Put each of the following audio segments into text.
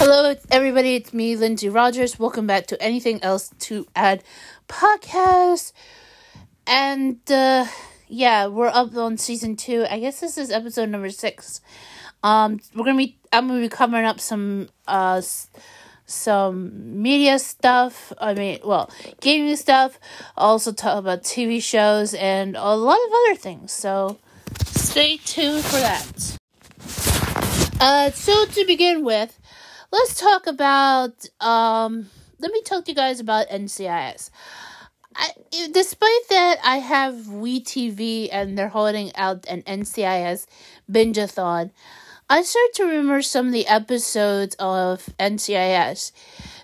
Hello, everybody. It's me, Lindsay Rogers. Welcome back to Anything Else to Add podcast. And uh, yeah, we're up on season two. I guess this is episode number six. Um, we're gonna be. I'm gonna be covering up some uh some media stuff. I mean, well, gaming stuff. Also talk about TV shows and a lot of other things. So stay tuned for that. Uh, so to begin with, let's talk about. Um, let me talk to you guys about NCIS. I, despite that, I have WeTV and they're holding out an NCIS binge-a-thon. I start to remember some of the episodes of NCIS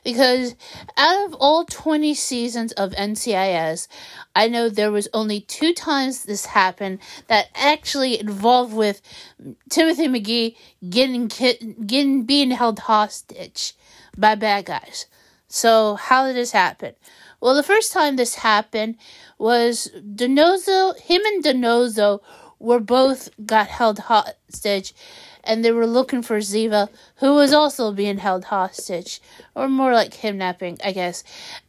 because out of all 20 seasons of NCIS, I know there was only two times this happened that actually involved with Timothy McGee getting getting being held hostage by bad guys. So how did this happen? Well, the first time this happened was DiNozzo, him and DiNozzo were both got held hostage and they were looking for Ziva, who was also being held hostage, or more like kidnapping, I guess.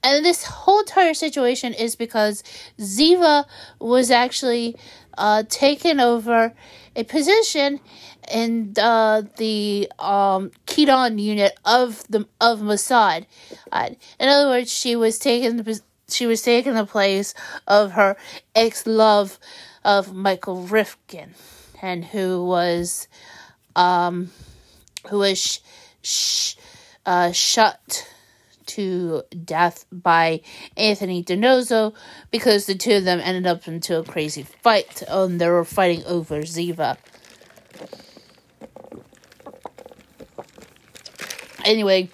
And this whole entire situation is because Ziva was actually uh, taken over a position in uh, the um, unit of the of Mossad. Uh, in other words, she was taken the she was taking the place of her ex love of Michael Rivkin, and who was um, who was sh- sh- uh, shot to death by Anthony DiNozzo because the two of them ended up into a crazy fight and they were fighting over Ziva. Anyway,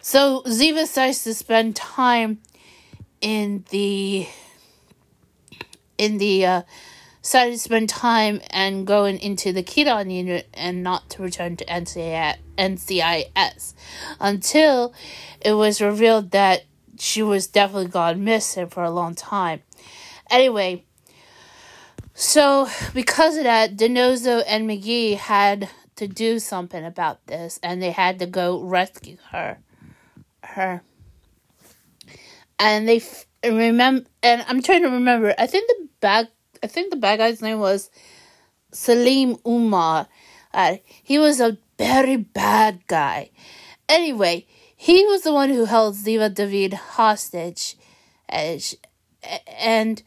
so Ziva starts to spend time in the in the uh, decided to spend time and going into the Kidon unit and not to return to NCIS until it was revealed that she was definitely gone missing for a long time. Anyway, so because of that, DiNozzo and McGee had to do something about this and they had to go rescue her. Her. And they f- remember, and I'm trying to remember, I think the back I think the bad guy's name was Salim Umar. Uh, he was a very bad guy. Anyway, he was the one who held Ziva David hostage, and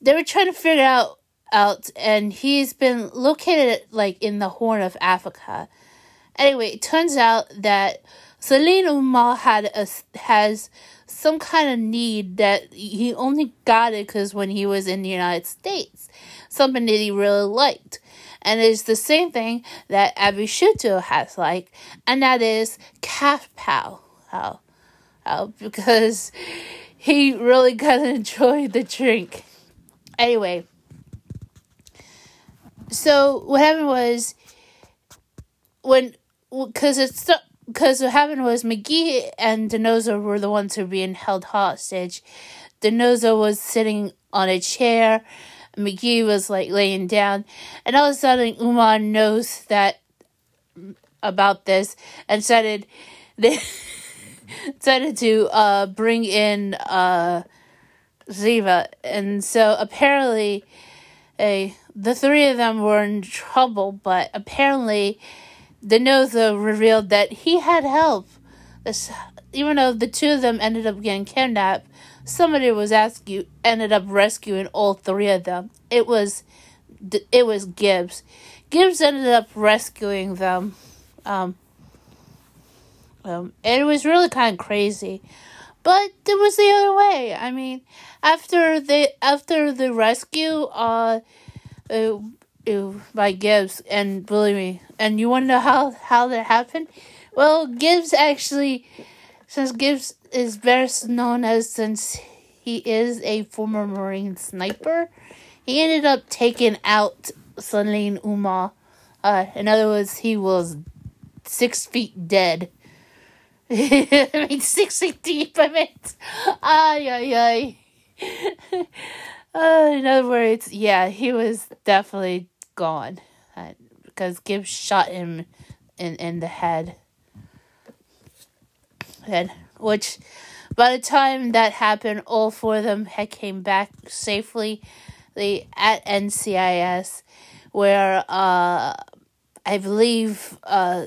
they were trying to figure out out, and he's been located like in the Horn of Africa. Anyway, it turns out that Salim Umar had a, has some kind of need that he only got it because when he was in the United States, something that he really liked. And it's the same thing that Abby Sciuto has like, and that is Caf-Pow. How, how, because he really got to enjoy the drink. Anyway, so what happened was when because it's because what happened was McGee and DiNozzo were the ones who were being held hostage. DiNozzo was sitting on a chair. McGee was like laying down, and all of a sudden Umar knows that about this and decided they decided to uh, bring in uh, Ziva, and so apparently, a the three of them were in trouble, but apparently DiNozzo revealed that he had help. This, even though the two of them ended up getting kidnapped, somebody was asking, ended up rescuing all three of them. It was, it was Gibbs. Gibbs ended up rescuing them. Um, um, and it was really kind of crazy, but it was the other way. I mean, after the after the rescue, uh, uh by Gibbs, and believe me, and you want to know how how that happened? Well, Gibbs actually, since Gibbs is best known as since he is a former Marine sniper, he ended up taking out Salim Umar. Uh, in other words, he was six feet dead. I mean, six feet deep. I meant, ay ay ay. uh, in other words, yeah, he was definitely gone uh, because Gibbs shot him in in the head. and which by the time that happened, all four of them had came back safely at NCIS, where uh, I believe uh,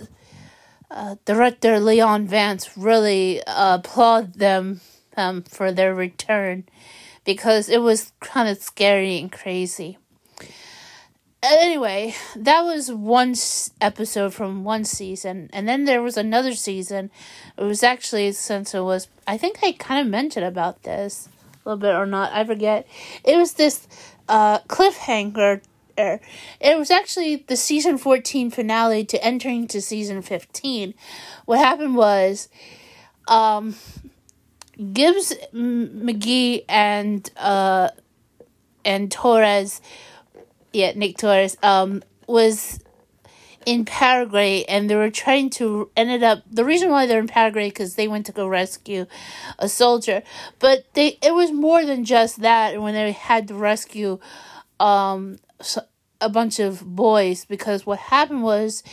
uh, director Leon Vance really uh, applauded them um, for their return because it was kind of scary and crazy. Anyway, that was one episode from one season, and then there was another season. It was actually since it was, I think I kind of mentioned about this a little bit or not, I forget. It was this uh, cliffhanger. It was actually the season 14 finale to entering to season 15. What happened was, um, Gibbs, McGee, and uh, and Torres, yeah, Nick Torres, um, was in Paraguay, and they were trying to ended up. The reason why they're in Paraguay because they went to go rescue a soldier, but they it was more than just that. When they had to rescue, um, a bunch of boys because what happened was,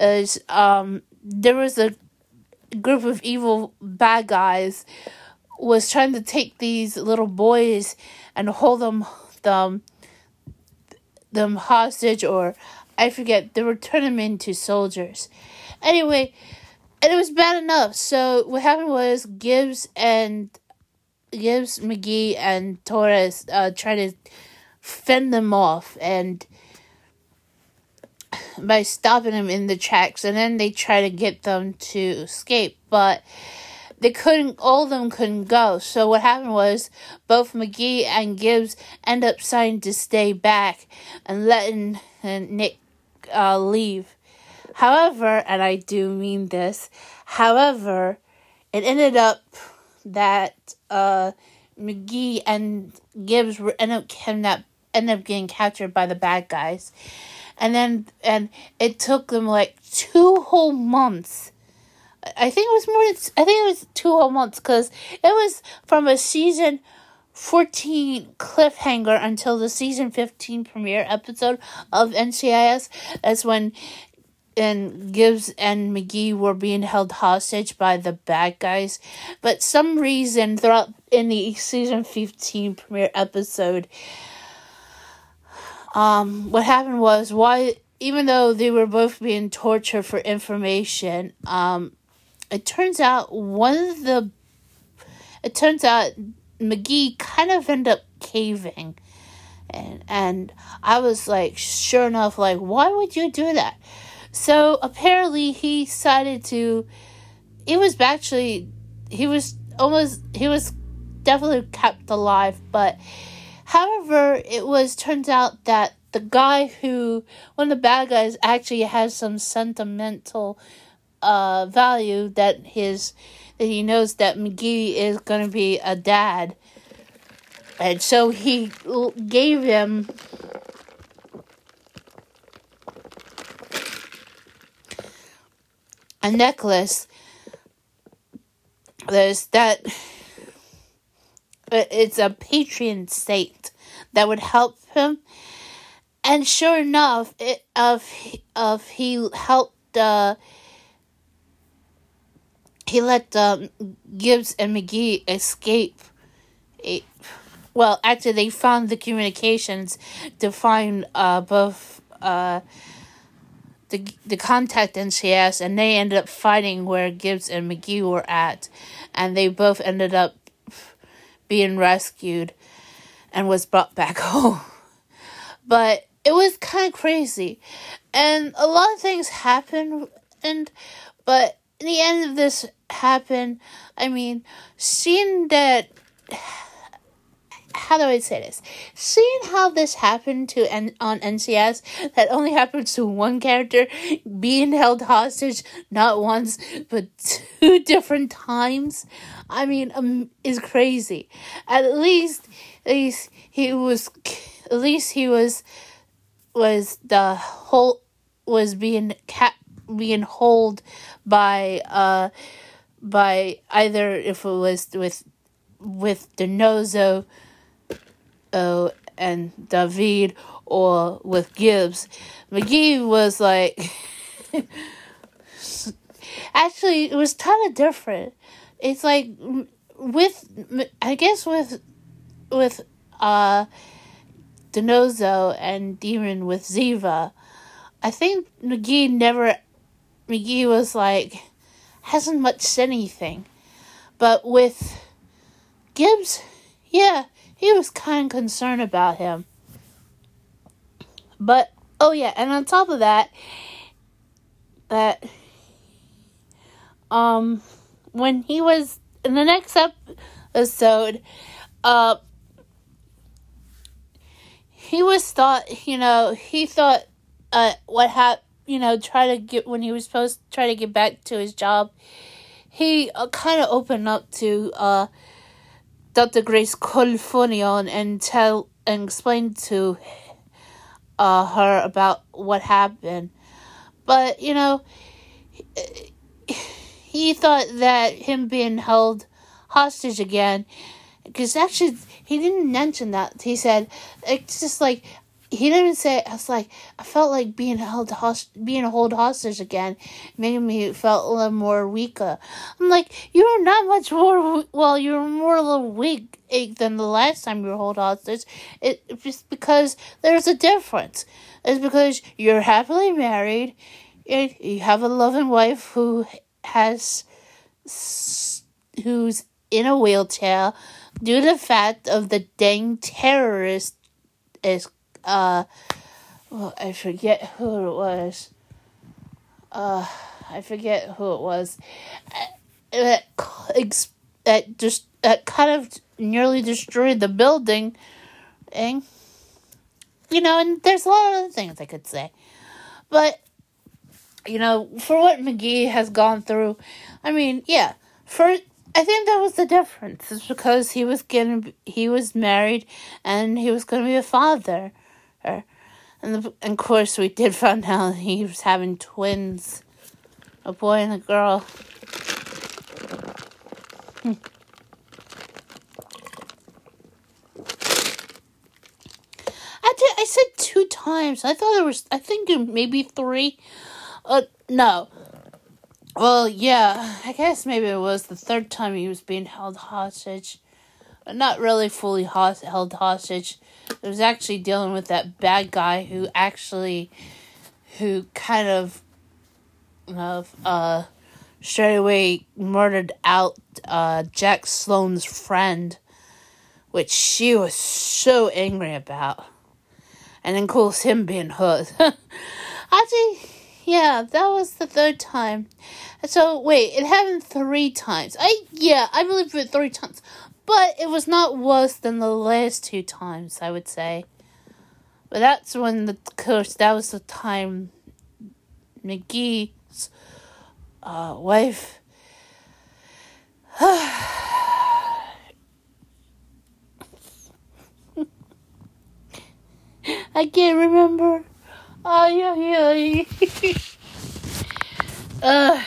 is um, there was a group of evil bad guys was trying to take these little boys and hold them them them hostage or I forget they were turning them into soldiers. Anyway, and it was bad enough. So what happened was Gibbs and Gibbs, McGee, and Torres uh, tried to fend them off and by stopping them in the tracks, and then they try to get them to escape, but they couldn't. All of them couldn't go. So what happened was both McGee and Gibbs end up deciding to stay back and letting Nick uh, leave. However, and I do mean this. However, it ended up that uh, McGee and Gibbs were end up end up getting captured by the bad guys and then and it took them like two whole months. I think it was more. I think it was two whole months because it was from a season fourteen cliffhanger until the season fifteen premiere episode of NCIS. That's when and Gibbs and McGee were being held hostage by the bad guys. But some reason throughout in the season 15 premiere episode, um, what happened was why even though they were both being tortured for information, um, it turns out one of the it turns out McGee kind of ended up caving. And and I was like, sure enough, like, why would you do that? So apparently he decided to he was actually he was almost he was definitely kept alive, but However, it was turns out that the guy who one of the bad guys actually has some sentimental uh, value that his that he knows that McGee is going to be a dad, and so he gave him. A necklace. There's that it's a patron saint that would help him. And sure enough, it of of he helped uh he let um, Gibbs and McGee escape. A, well, actually, they found the communications to find uh, both uh, the the contact NCS, and they ended up fighting where Gibbs and McGee were at, and they both ended up being rescued and was brought back home. But it was kind of crazy. And a lot of things happened and but in the end of this happened, I mean, seeing that how do I say this? Seeing how this happened to N- on NCS, that only happens to one character being held hostage not once but two different times. I mean, um, is crazy. At least, at least he was, at least he was, was the whole was being cat being held by uh by either if it was with with DiNozzo oh, and David or with Gibbs. McGee was like, actually, it was kind of different it's like with I guess with with uh DiNozzo and Demon with Ziva, I think McGee never McGee was like hasn't much said anything. But with Gibbs, yeah, he was kind of concerned about him. But oh yeah, and on top of that, that um when he was in the next episode, uh he was thought you know he thought uh what happened you know try to get when he was supposed to try to get back to his job he uh, kind of opened up to uh Dr. Grace Confalone and tell and explain to uh her about what happened but you know he thought that him being held hostage again, because actually he didn't mention that. He said it's just like he didn't say. I was like I felt like being held host being held hostage again, made me felt a little more weaker. I'm like you're not much more. Well, you're more a little weak eh, than the last time you were held hostage. It just because there's a difference. It's because you're happily married. And you have a loving wife who has who's in a wheelchair due to the fact of the dang terrorist is uh well, I forget who it was. Uh I forget who it was. That that just that kind of nearly destroyed the building. And you know, and there's a lot of other things I could say. But you know, for what McGee has gone through, I mean, yeah, for I think that was the difference. It's because he was getting he was married and he was going to be a father, and, the, and of course we did find out he was having twins, a boy and a girl. Hmm. I did. I said two times. I thought there was. I think maybe three. Uh, no. Well, yeah, I guess maybe it was the third time he was being held hostage. Not really fully held hostage. It was actually dealing with that bad guy who actually, who kind of, of uh, straight away murdered out uh, Jack Sloane's friend, which she was so angry about. And then, course, him being hood. Actually, yeah, that was the third time. So wait, it happened three times. I yeah, I believe it three times, but it was not worse than the last two times. I would say. But that's when the curse, That was the time. McGee's uh, wife. I can't remember. Oh, yeah, yeah. uh,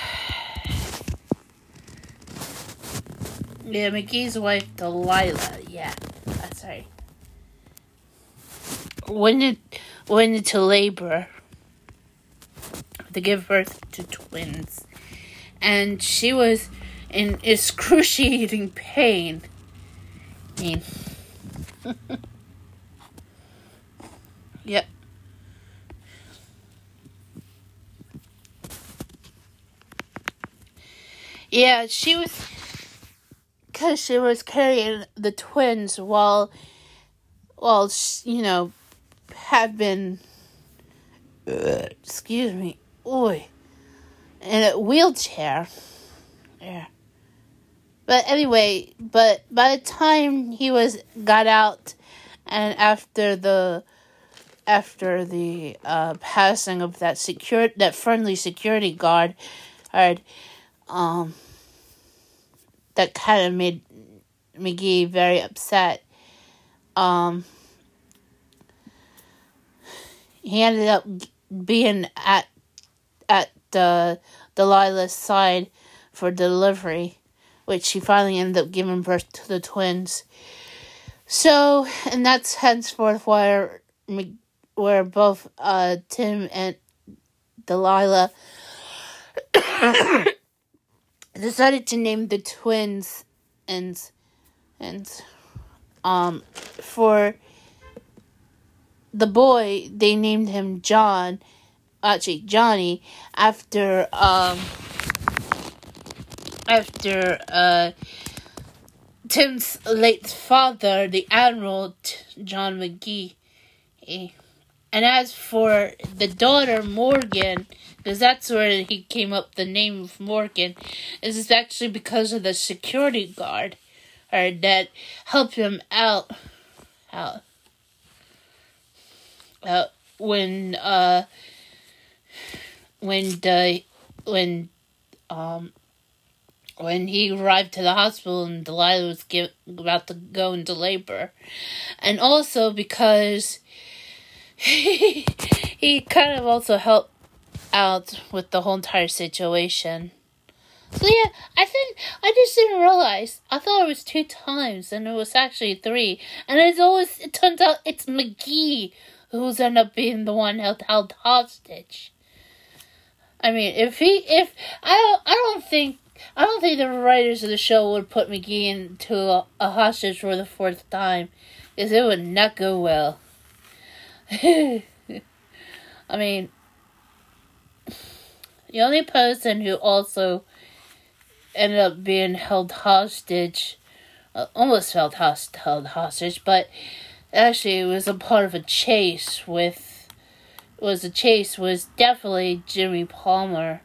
yeah, McGee's wife, Delilah. Yeah, that's right. Went, went into labor to give birth to twins. And she was in excruciating pain. I mean, yep. Yeah, she was because she was carrying the twins while, while you know, had been. Uh, excuse me, oi, in a wheelchair. Yeah. But anyway, but by the time he was got out, and after the after the uh, passing of that secure that friendly security guard, guard um, that kind of made McGee very upset. Um, he ended up being at at the Delilah's side for delivery, which she finally ended up giving birth to the twins. So, and that's henceforth where where both uh, Tim and Delilah decided to name the twins and and um for the boy they named him John actually Johnny after um after uh Tim's late father, the Admiral John McGee. And as for the daughter Morgan, because that's where he came up the name of Morgan, is it's actually because of the security guard or that helped him out out uh, when uh when the when um when he arrived to the hospital and Delilah was give, about to go into labor, and also because he, kind of also helped out with the whole entire situation. So yeah, I think I just didn't realize. I thought it was two times, and it was actually three. And it's always it turns out it's McGee who's end up being the one held held hostage. I mean, if he if I don't I don't think I don't think the writers of the show would put McGee into a, a hostage for the fourth time, because it would not go well. I mean, the only person who also ended up being held hostage, uh, almost held, host- held hostage, but actually it was a part of a chase with was a chase was definitely Jimmy Palmer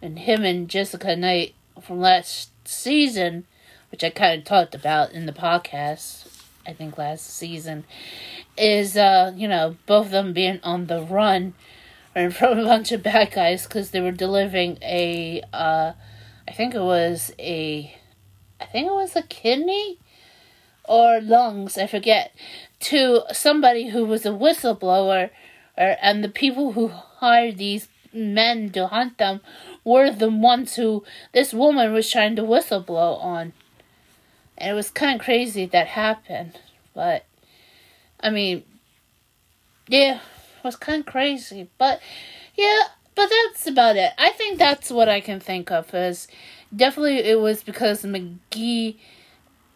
and him and Jessica Knight from last season, which I kind of talked about in the podcast, I think last season, is, uh, you know, both of them being on the run from a bunch of bad guys because they were delivering a, uh, I think it was a, I think it was a kidney or lungs, I forget, to somebody who was a whistleblower, or, and the people who hired these men to hunt them were the ones who this woman was trying to whistleblow on. And it was kind of crazy that happened. But, I mean, yeah, it was kind of crazy. But, yeah, but that's about it. I think that's what I can think of as definitely it was because McGee,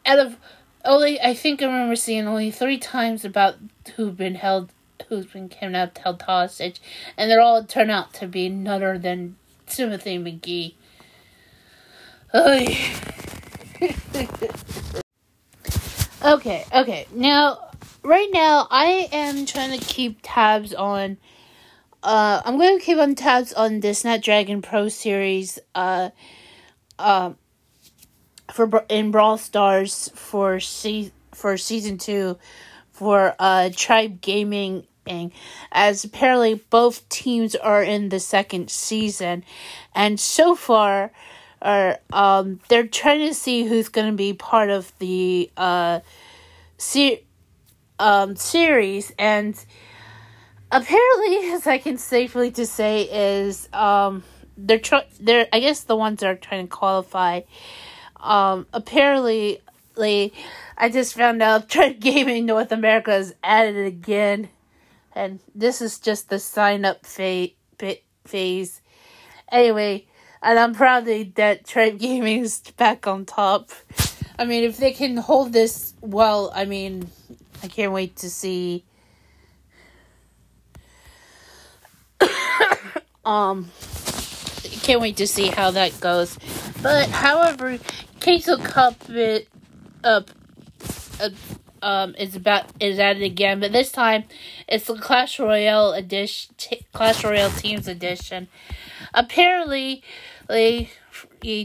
out of only, I think I remember seeing only three times about who've been held who's been kidnapped, held hostage, and they're all turn out to be none other than Timothy McGee. okay, okay. Now, right now, I am trying to keep tabs on. Uh, I'm going to keep on tabs on the Snapdragon Pro series. Uh, uh, for in Brawl Stars for se- for season two, for uh Tribe Gaming as apparently both teams are in the second season, and so far, are um they're trying to see who's going to be part of the uh se- um series and apparently as i can safely to say is um they're trying they're i guess the ones that are trying to qualify um apparently like, i just found out Tribe Gaming North America is added again and this is just the sign up fa- phase. Anyway, and I'm proud that Tribe Gaming is back on top. I mean, if they can hold this well, I mean, I can't wait to see. um, can't wait to see how that goes. But however, Queso Cup it up. Uh, um is about is it again, but this time it's the Clash Royale edition, t- Clash Royale Teams edition. Apparently, the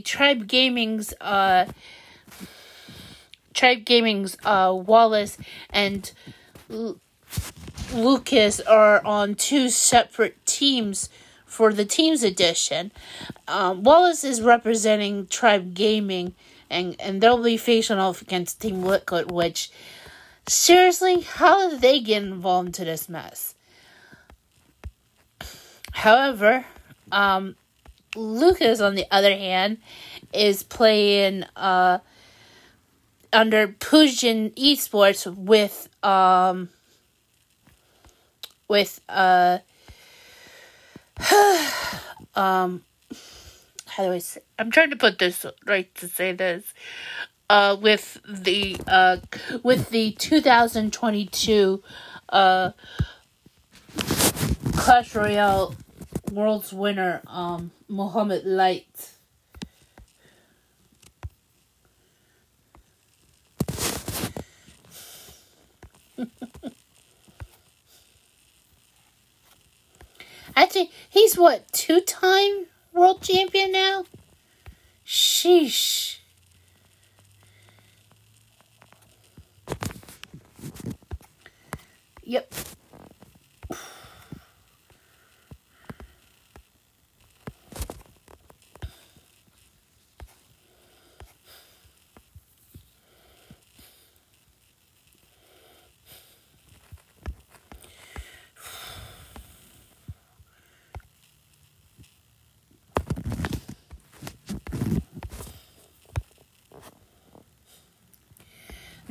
Tribe Gaming's uh Tribe Gaming's uh Wallace and L- Lucas are on two separate teams for the teams edition. Um, Wallace is representing Tribe Gaming, and and they'll be facing off against Team Liquid, which Seriously, how did they get involved into this mess? However, um, Lucas, on the other hand, is playing uh, under Pujin Esports with um, with uh, um, how do I say? I'm trying to put this right to say this. Uh, with the uh, with the 2022 uh, Clash Royale World's winner, um, Mohamed Light. Actually, he's what, two time world champion now? Sheesh. Yep.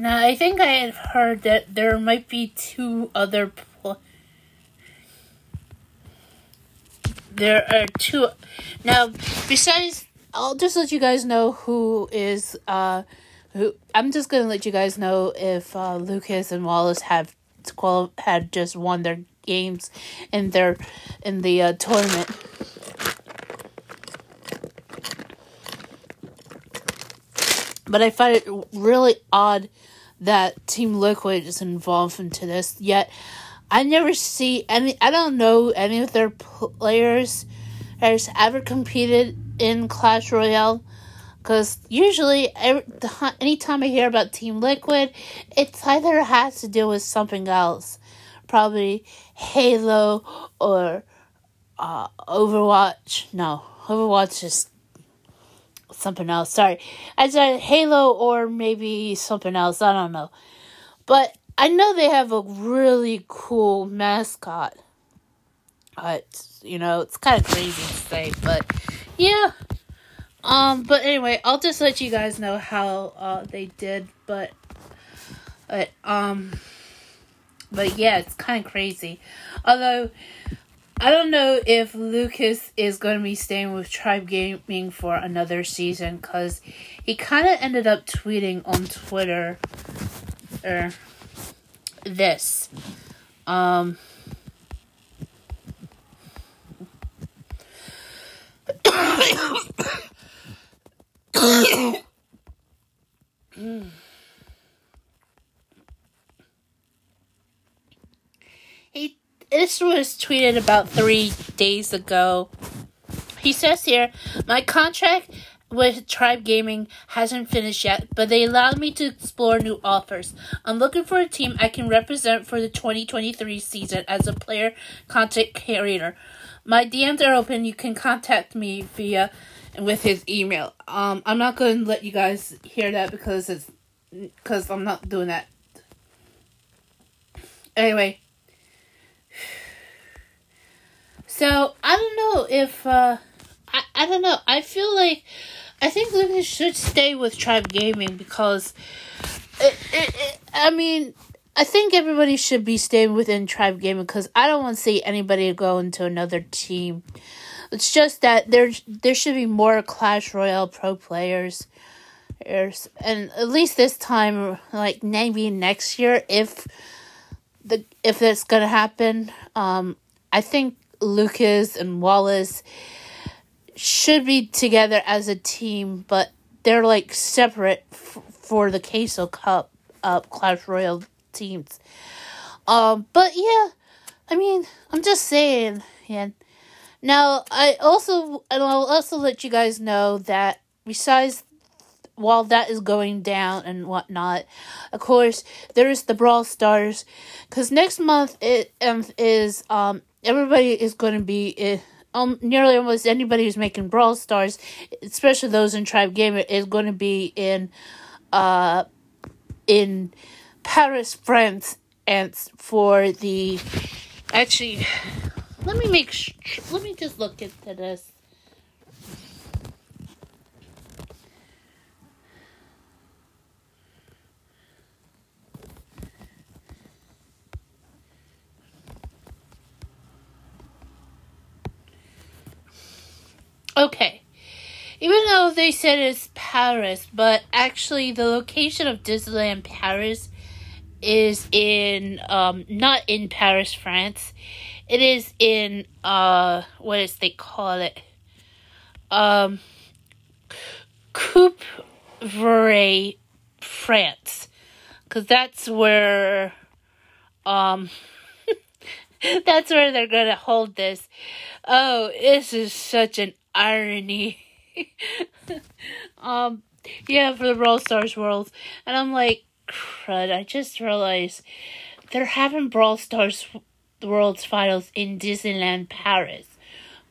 Now, I think I had heard that there might be two other. Pl- there are two. Now, besides, I'll just let you guys know who is. Uh, who I'm just gonna let you guys know if uh, Lucas and Wallace have had just won their games in their in the uh, tournament. But I find it really odd that Team Liquid is involved into this. Yet, I never see any. I don't know any of their players has ever competed in Clash Royale. Because usually, every, anytime I hear about Team Liquid, it's either has to do with something else. Probably Halo or uh, Overwatch. No, Overwatch is something else. Sorry. I said Halo or maybe something else. I don't know. But I know they have a really cool mascot. But, you know, it's kind of crazy to say, but yeah. Um, but anyway, I'll just let you guys know how uh, they did, but, but, um, but yeah, it's kind of crazy. Although, I don't know if Lucas is going to be staying with Tribe Gaming for another season because he kind of ended up tweeting on Twitter or er, this. Um, he this was tweeted about three days ago. He says here, my contract with Tribe Gaming hasn't finished yet, but they allowed me to explore new offers. I'm looking for a team I can represent for the 2023 season as a player content creator. My DMs are open. You can contact me via with his email. Um, I'm not going to let you guys hear that because it's because I'm not doing that. Anyway, So I don't know if uh, I I don't know. I feel like I think Lucas should stay with Tribe Gaming because it, it, it I mean I think everybody should be staying within Tribe Gaming because I don't want to see anybody go into another team. It's just that there there should be more Clash Royale pro players. And at least this time, like maybe next year, if the if that's gonna happen, um, I think Lucas and Wallace should be together as a team, but they're like separate f- for the Queso Cup uh, Clash Royale teams. Um, but yeah, I mean, I'm just saying, yeah. Now, I also, and I'll also let you guys know that besides while that is going down and whatnot, of course, there is the Brawl Stars, because next month it um, is um everybody is going to be uh, um nearly almost anybody who's making Brawl Stars, especially those in Tribe Gamer, is going to be in uh in Paris, France, and for the actually. Let me make. Sh- let me just look into this. Okay. even though they said it's Paris, but actually the location of Disneyland Paris is in um not in Paris, France. It is in uh what is they call it? Um Coupe France. Cause that's where um that's where they're gonna hold this. Oh, this is such an irony. um, yeah, for the Brawl Stars Worlds. And I'm like, crud, I just realized they're having Brawl Stars Worlds Finals in Disneyland Paris.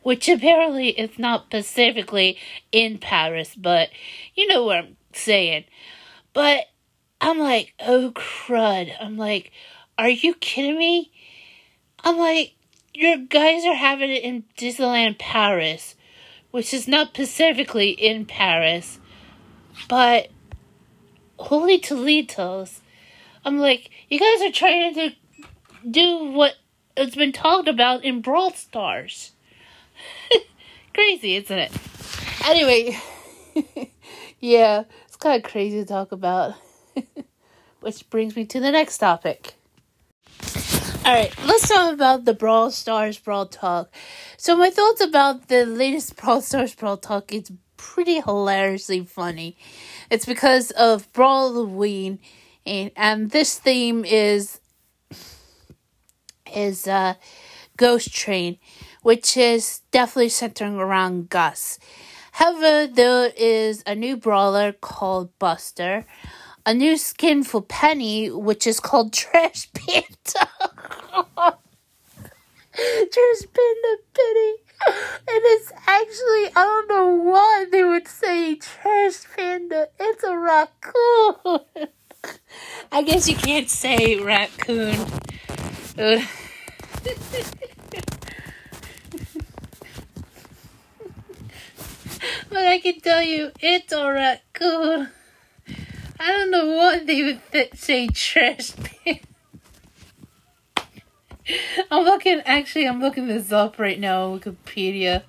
Which apparently is not specifically in Paris, but you know what I'm saying. But I'm like, oh crud. I'm like, are you kidding me? I'm like, your guys are having it in Disneyland Paris which is not specifically in Paris, but Holy Toledo's. I'm like, you guys are trying to do what has been talked about in Brawl Stars. crazy, isn't it? Anyway, yeah, it's kind of crazy to talk about. Which brings me to the next topic. Alright, let's talk about the Brawl Stars Brawl Talk. So, my thoughts about the latest Brawl Stars Brawl Talk is pretty hilariously funny. It's because of Brawl Halloween, and, and this theme is is uh, Ghost Train, which is definitely centering around Gus. However, there is a new brawler called Buster a new skin for Penny, which is called Trash Panda. Trash Panda Penny. And it's actually, I don't know why they would say Trash Panda. It's a raccoon. I guess you can't say raccoon. but I can tell you, it's a raccoon. I don't know what they would th- say trash. I'm looking, actually, I'm looking this up right now Wikipedia.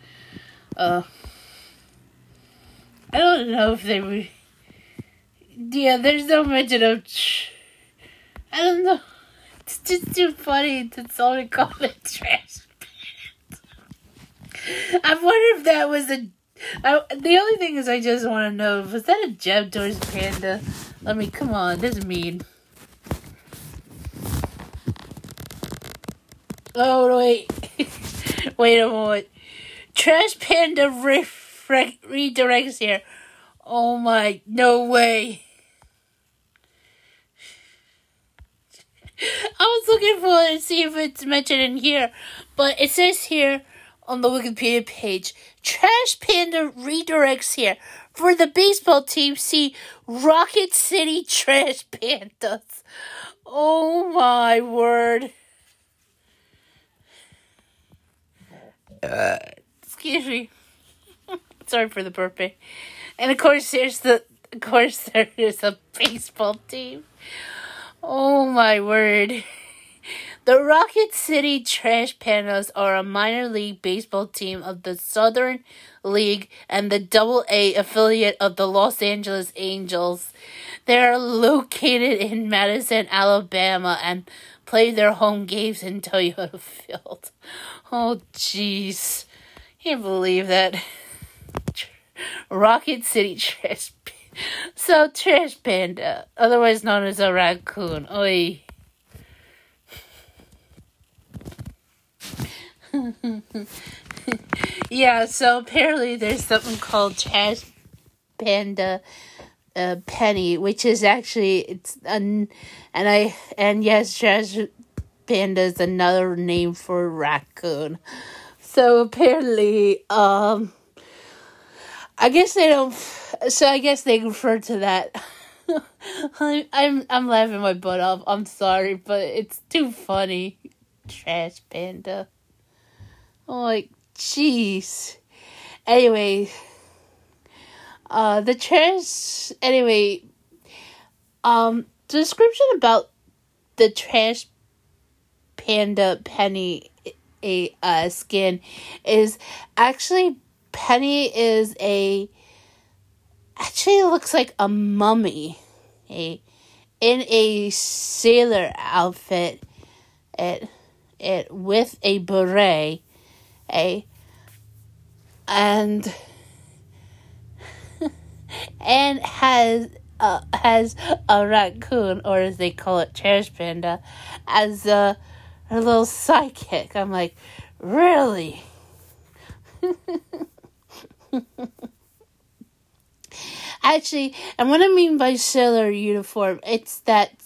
Uh, I don't know if they would. Yeah, there's no mention of. Tr- I don't know. It's just too funny to only call it trash I wonder if that was a I, oh, the only thing is, I just want to know was that a jab towards Panda? I mean, come on, this is mean. Oh wait, wait a moment. Trash Panda re- re- redirects here. Oh my, no way. I was looking for it to see if it's mentioned in here, but it says here on the Wikipedia page. Trash Panda redirects here. For the baseball team, see Rocket City Trash Pandas. Oh my word. Uh, excuse me. Sorry for the burping. And of course, there's the. Of course, there is a baseball team. Oh my word. The Rocket City Trash Pandas are a minor league baseball team of the Southern League and the Double A affiliate of the Los Angeles Angels. They are located in Madison, Alabama, and play their home games in Toyota Field. Oh, jeez. Can't believe that. Rocket City Trash So, Trash Panda, otherwise known as a raccoon. Oi. yeah, so apparently there's something called Trash Panda uh, Penny, which is actually it's an and I and yes, Trash Panda is another name for raccoon. So apparently, um, I guess they don't. So I guess they refer to that. I'm I'm I'm laughing my butt off. I'm sorry, but it's too funny. Trash Panda. Like, jeez. Anyway, uh, the trash. Anyway, um, the description about the trash panda penny a uh, skin is actually Penny is a actually looks like a mummy, a in a sailor outfit, it it with a beret, a and and has uh, has a raccoon, or as they call it, Trash Panda, as a, a little sidekick. I'm like, really? actually, and what I mean by sailor uniform, it's that.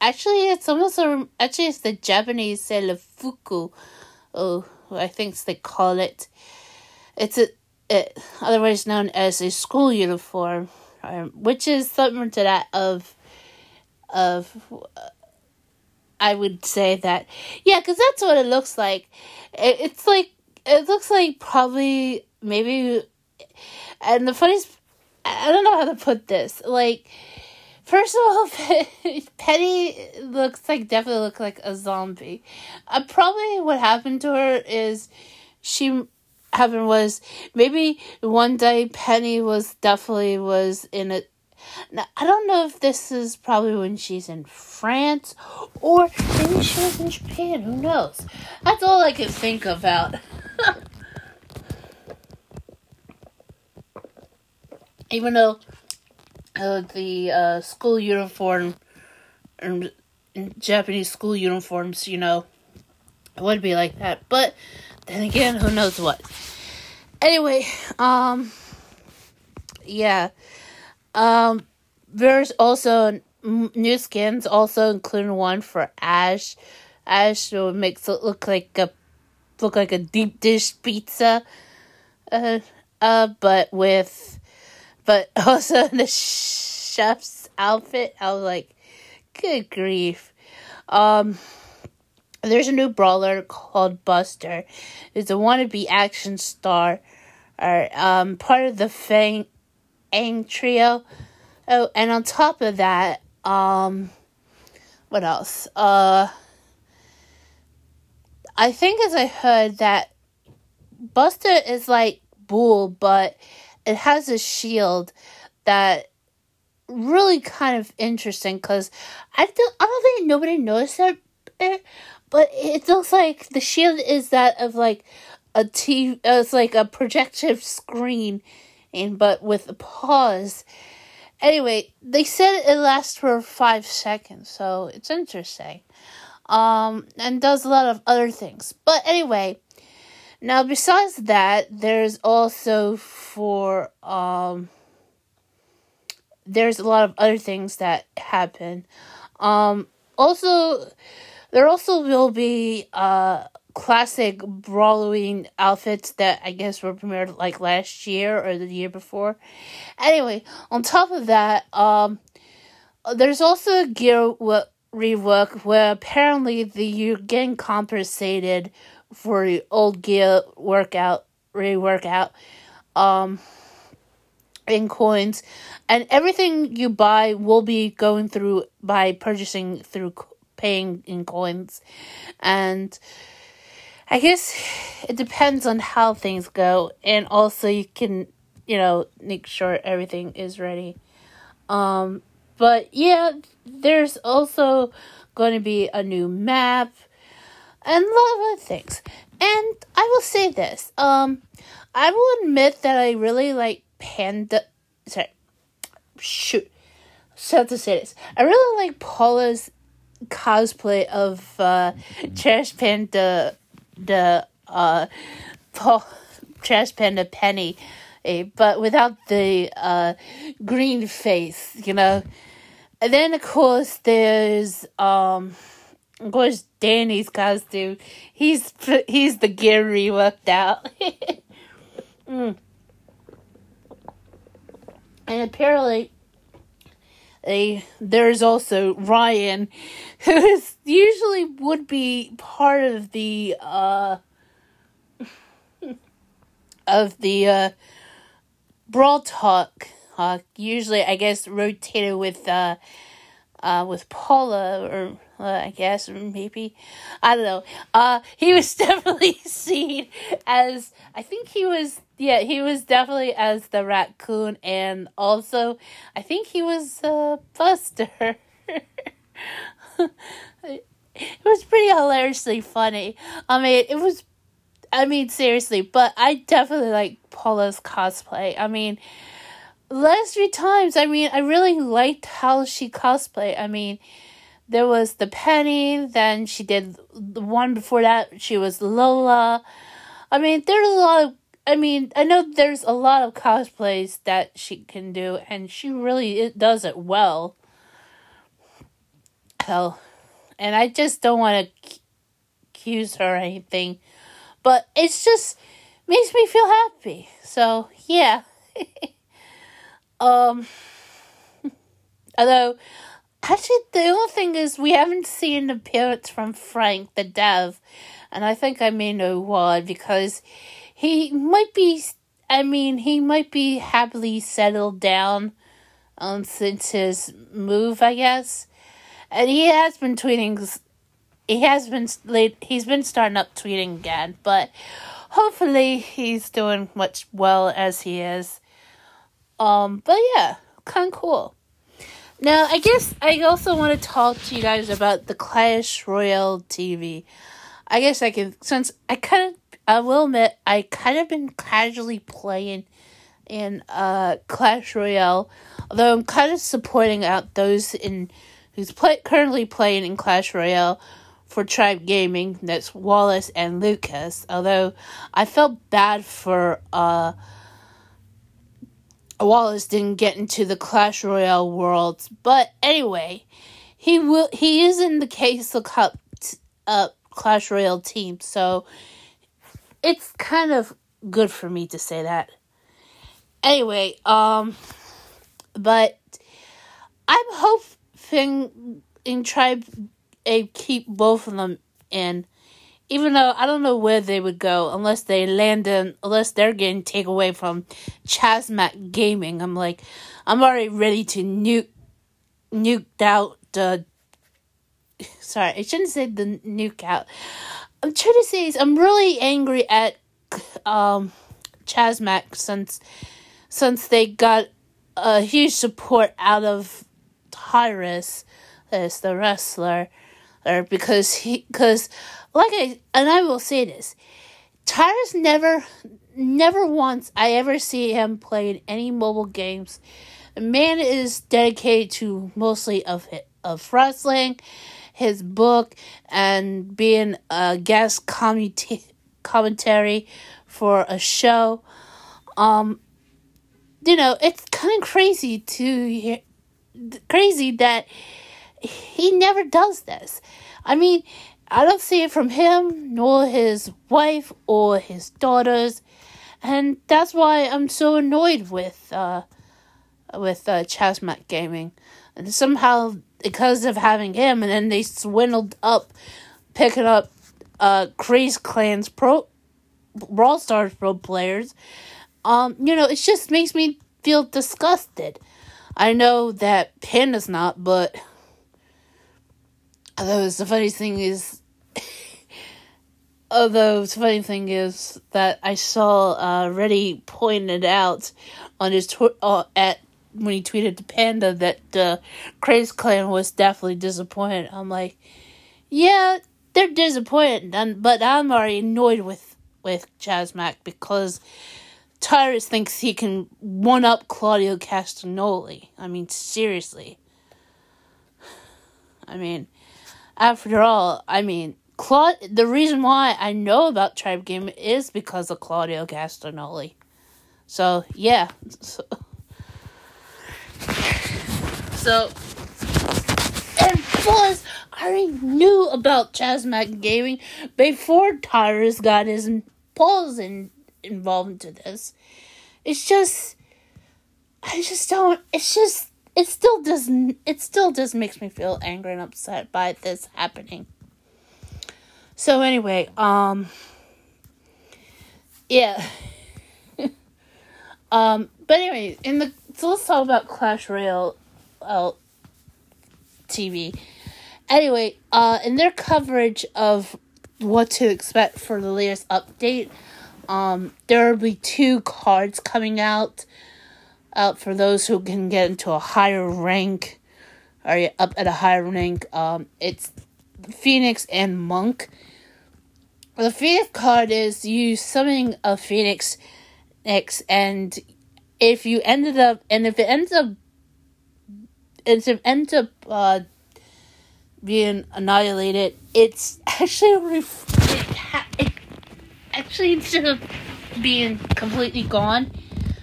Actually, it's almost a. Actually, it's the Japanese sailor fuku. Oh, I think they call it. It's a, it, otherwise known as a school uniform, um, which is similar to that of, of. Uh, I would say that, yeah, because that's what it looks like. It, it's like it looks like probably maybe, and the funniest I don't know how to put this. Like, first of all, Penny looks like definitely look like a zombie. Uh, probably what happened to her is she happened was maybe one day Penny was definitely was in a. Now I don't know if this is probably when she's in France or maybe she was in Japan. Who knows? That's all I can think about. even though uh, the uh, school uniform and um, Japanese school uniforms, you know, would be like that. But then again, who knows what? Anyway, um, yeah, um, there's also new skins, also including one for Ash. Ash makes it look like a look like a deep dish pizza, uh, uh, but with but also the chef's outfit, I was like, good grief. Um, there's a new brawler called Buster. It's a wannabe action star, or um, part of the Fang Ang trio. Oh, and on top of that, um, what else? Uh, I think as I heard that Buster is like Bull, but it has a shield that really kind of interesting because I don't I don't think nobody noticed that, but it looks like the shield is that of like a T. Uh, it's like a projective screen, and but with a pause. Anyway, they said it lasts for five seconds, so it's interesting. Um, and does a lot of other things. But anyway, now, besides that, there's also for um there's a lot of other things that happen. Um also there also will be uh classic Brawloween outfits that I guess were premiered like last year or the year before. Anyway, on top of that, um there's also a gear rework where apparently the you're getting compensated for old gear workout, reworkout, um, in coins, and everything you buy will be going through by purchasing through paying in coins, and I guess it depends on how things go, and also you can, you know, make sure everything is ready. Um, but yeah, there's also going to be a new map and a lot of other things. And I will say this, um, I will admit that I really like Panda. Sorry, shoot. So to say this. I really like Paula's cosplay of uh, Trash Panda, the uh, Paul, Trash Panda Penny, eh, but without the uh, green face, you know. And then of course there's um of course, Danny's costume. He's he's the Gary worked out. mm. And apparently, they there's also Ryan, who is usually would be part of the uh of the uh brawl talk. Uh, usually, I guess rotated with uh uh with Paula or I guess maybe I don't know. Uh, he was definitely seen as I think he was yeah, he was definitely as the raccoon, and also I think he was uh, Buster. it was pretty hilariously funny. I mean, it was. I mean, seriously, but I definitely like Paula's cosplay. I mean, last few times, I mean, I really liked how she cosplayed. I mean, there was the Penny, then she did the one before that, she was Lola. I mean, there's a lot of I mean, I know there's a lot of cosplays that she can do, and she really it does it well. Hell, and I just don't want to accuse her or anything, but it's just makes me feel happy. So yeah. um. Although, actually, the only thing is we haven't seen the appearance from Frank the Dev, and I think I may know why because he might be I mean, he might be happily settled down um since his move, I guess. And he has been tweeting he has been late he's been starting up tweeting again, but hopefully he's doing much well as he is. Um but yeah, kind of cool. Now, I guess I also want to talk to you guys about the Clash Royale TV. I guess I can since I kind of I will admit, I kind of been casually playing in uh, Clash Royale, although I'm kind of supporting out those in who's play, currently playing in Clash Royale for Tribe Gaming. That's Wallace and Lucas. Although I felt bad for uh, Wallace didn't get into the Clash Royale worlds, but anyway, he will. He is in the Queso Cup uh, Clash Royale team, so it's kind of good for me to say that. Anyway, um, but I'm hoping in try a keep both of them in, even though I don't know where they would go unless they land in, unless they're getting taken away from Chasmac Gaming. I'm like, I'm already ready to nuke, nuked out the. Sorry, I shouldn't say the nuke out. I'm trying to say is I'm really angry at um Chasmac since since they got a huge support out of Tyrus, as the wrestler, or because he because like I and I will say this, Tyrus never never once I ever see him play in any mobile games. The man is dedicated to mostly of of wrestling his book and being a guest commenta- commentary for a show. Um, you know, it's kind of crazy to hear, crazy that he never does this. I mean, I don't see it from him, nor his wife, or his daughters, and that's why I'm so annoyed with uh, with uh, Chasmac Gaming, and somehow because of having him, and then they swindled up, picking up uh Craze Clan's pro Brawl Stars pro players. Um, you know, it just makes me feel disgusted. I know that Panda's not, but although the funny thing is although the funny thing is that I saw uh Reddy pointed out on his tw- uh, at when he tweeted to Panda that uh, Craze Clan was definitely disappointed. I'm like, yeah, they're disappointed, and, but I'm already annoyed with with Chasmac because Tyrus thinks he can one up Claudio Castagnoli. I mean, seriously. I mean, after all, I mean, Claude. The reason why I know about Tribe Game is because of Claudio Castagnoli. So yeah. So, so, and plus, I already knew about Chasmac Gaming before Tyrus got his paws in, involved into this. It's just, I just don't. It's just, it still doesn't. It still just makes me feel angry and upset by this happening. So anyway, um, yeah. um, but anyway, in the so let's talk about Clash Royale uh, TV. Anyway, uh, in their coverage of what to expect for the latest update, Um, there will be two cards coming out, out for those who can get into a higher rank, or up at a higher rank. Um, it's Phoenix and Monk. The Phoenix card is you summoning a Phoenix and if you ended up, and if it ends up, if it ends up uh, being annihilated, it's actually ref- it, ha- it actually instead of being completely gone,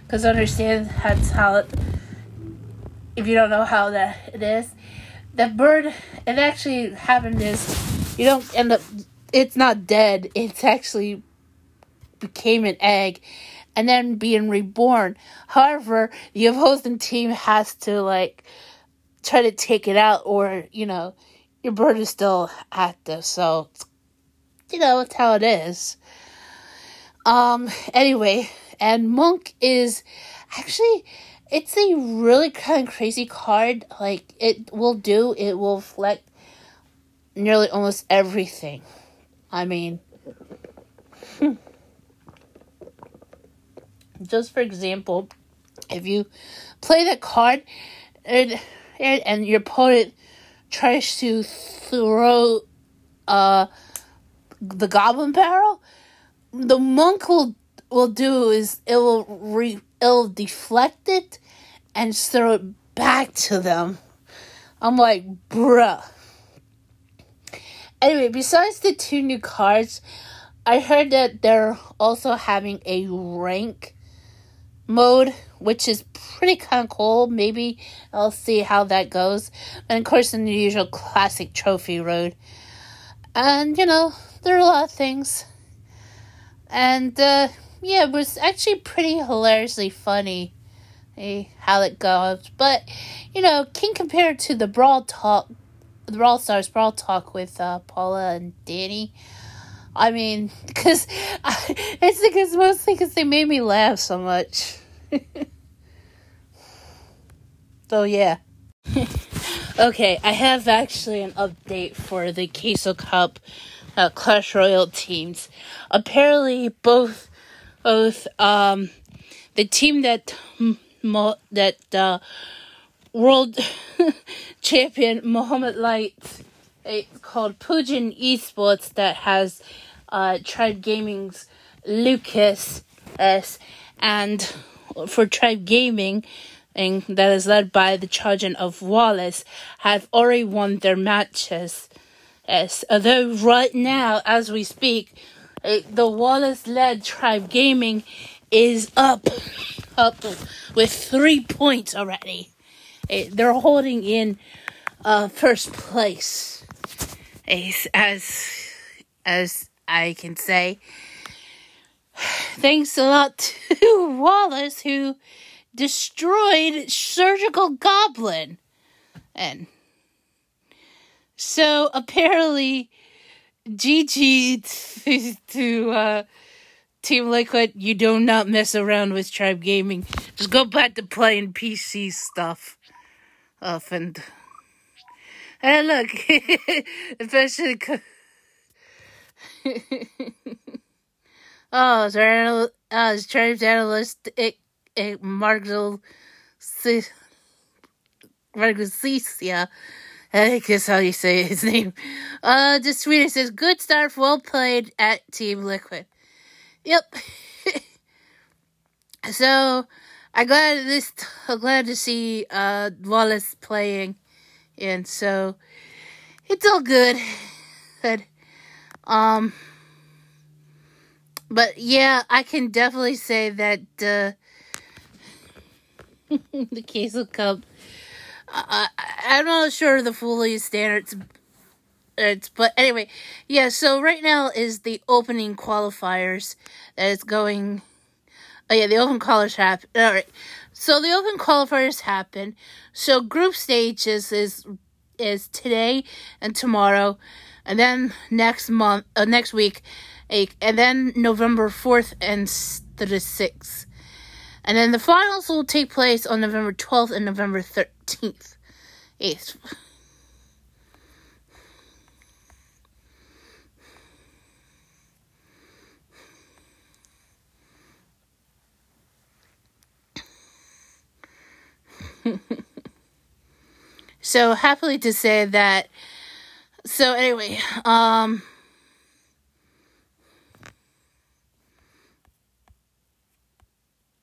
because I understand that's how it. If you don't know how that it is, that bird. It actually happened is you don't end up. It's not dead. It's actually became an egg and then being reborn. However, the opposing team has to like try to take it out or, you know, your bird is still active. So, you know, it's how it is. Um, anyway, and Monk is actually, it's a really kind of crazy card. Like, it will do, it will reflect nearly almost everything. I mean, just for example, if you play the card and, and your opponent tries to throw uh the goblin barrel, the monk will will do is it will re it'll deflect it and throw it back to them. I'm like, bruh. Anyway, besides the two new cards, I heard that they're also having a rank mode, which is pretty kind of cool. Maybe I'll see how that goes. And of course, in the usual classic trophy road. And, you know, there are a lot of things. And, uh, yeah, it was actually pretty hilariously funny eh, how it goes. But, you know, can compare to the Brawl Talk, the Brawl Stars Brawl Talk with uh, Paula and Danny. I mean, because it's because mostly because they made me laugh so much. so yeah. okay, I have actually an update for the Queso Cup uh, Clash Royale teams. Apparently, both both um the team that that uh, world champion Mohamed Light called Pujin Esports that has uh, Tribe Gaming's Lucas S and for Tribe Gaming and that is led by the Trojan of Wallace have already won their matches. Yes, although right now, as we speak, the Wallace led Tribe Gaming is up, up with three points already. They're holding in uh, first place, as as I can say. Thanks a lot to Wallace who destroyed Surgical Goblin. And so apparently GG to, to uh, Team Liquid, you do not mess around with Tribe Gaming. Just go back to playing PC stuff. Uh, and, and look, especially. oh, there uh, Tribe's analyst it, it Margel Margel I guess how you say his name. Uh, the tweeter says, "Good start, well played at Team Liquid." Yep. so, I'm glad this. I'm glad to see uh Wallace playing, and so it's all good. But, um, but yeah, I can definitely say that uh, the Queso Cup I, I'm not sure the fully standards. It's, but anyway, yeah. So right now is the opening qualifiers that is going. Oh yeah, the open qualifiers happen. All right. So the open qualifiers happen. So group stages is is today and tomorrow, and then next month, uh, next week, and then November fourth and the sixth. And then the finals will take place on November 12th and November 13th. 8th. so happily to say that. So anyway, um.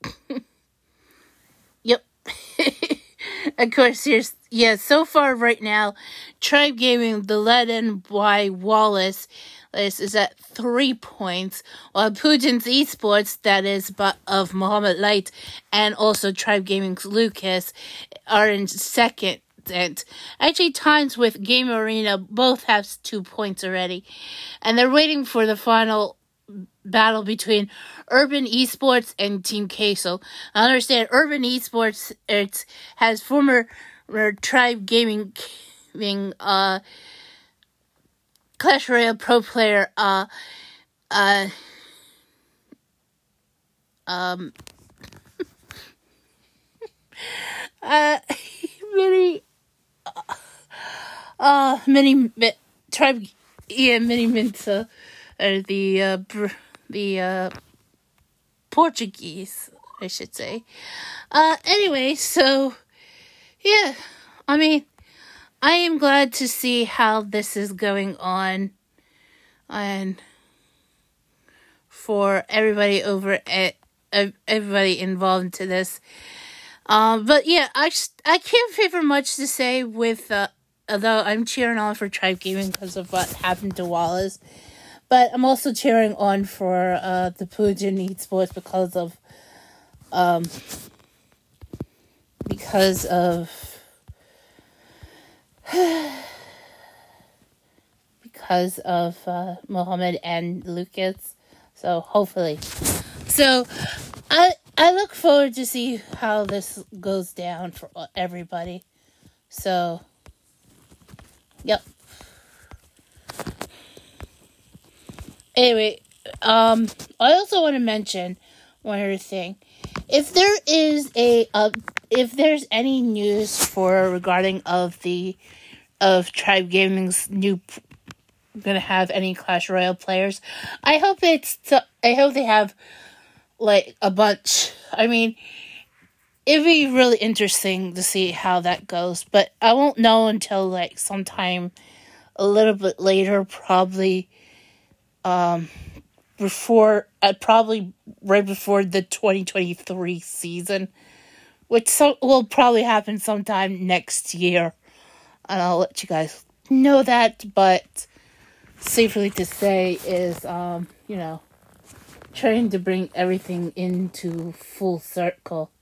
yep. of course, here's yeah. So far, right now, Tribe Gaming, the lead in by Wallace, is, is at three points, while Putin's Esports, that is but of Mohammed Light, and also Tribe Gaming's Lucas, are in second. And actually, times with Game Arena both have two points already, and they're waiting for the final battle between Urban Esports and Team Queso. I understand Urban Esports it has former uh, Tribe Gaming, gaming uh Clash Royale pro player, uh, uh, um, uh, many, uh, uh many, tribe, yeah, many Minta, uh, the, uh, br- the, uh, Portuguese, I should say. Uh, anyway, so, yeah, I mean, I am glad to see how this is going on and for everybody over at everybody involved into this. Um, but yeah, I I can't favor much to say with uh, although I'm cheering on for Tribe Gaming because of what happened to Wallace, but I'm also cheering on for uh, the Putin Esports because of um because of because of uh, Mohammed and Lucas. So hopefully, so I I look forward to see how this goes down for everybody. So, yep. Anyway, um, I also want to mention one other thing. If there is a uh, if there's any news for regarding of the of Tribe Gaming's new gonna have any Clash Royale players, I hope it's I hope they have like a bunch. I mean, it'd be really interesting to see how that goes, but I won't know until like sometime a little bit later, probably um before uh, probably right before the 2023 season which so, will probably happen sometime next year and i'll let you guys know that but safely to say is um you know trying to bring everything into full circle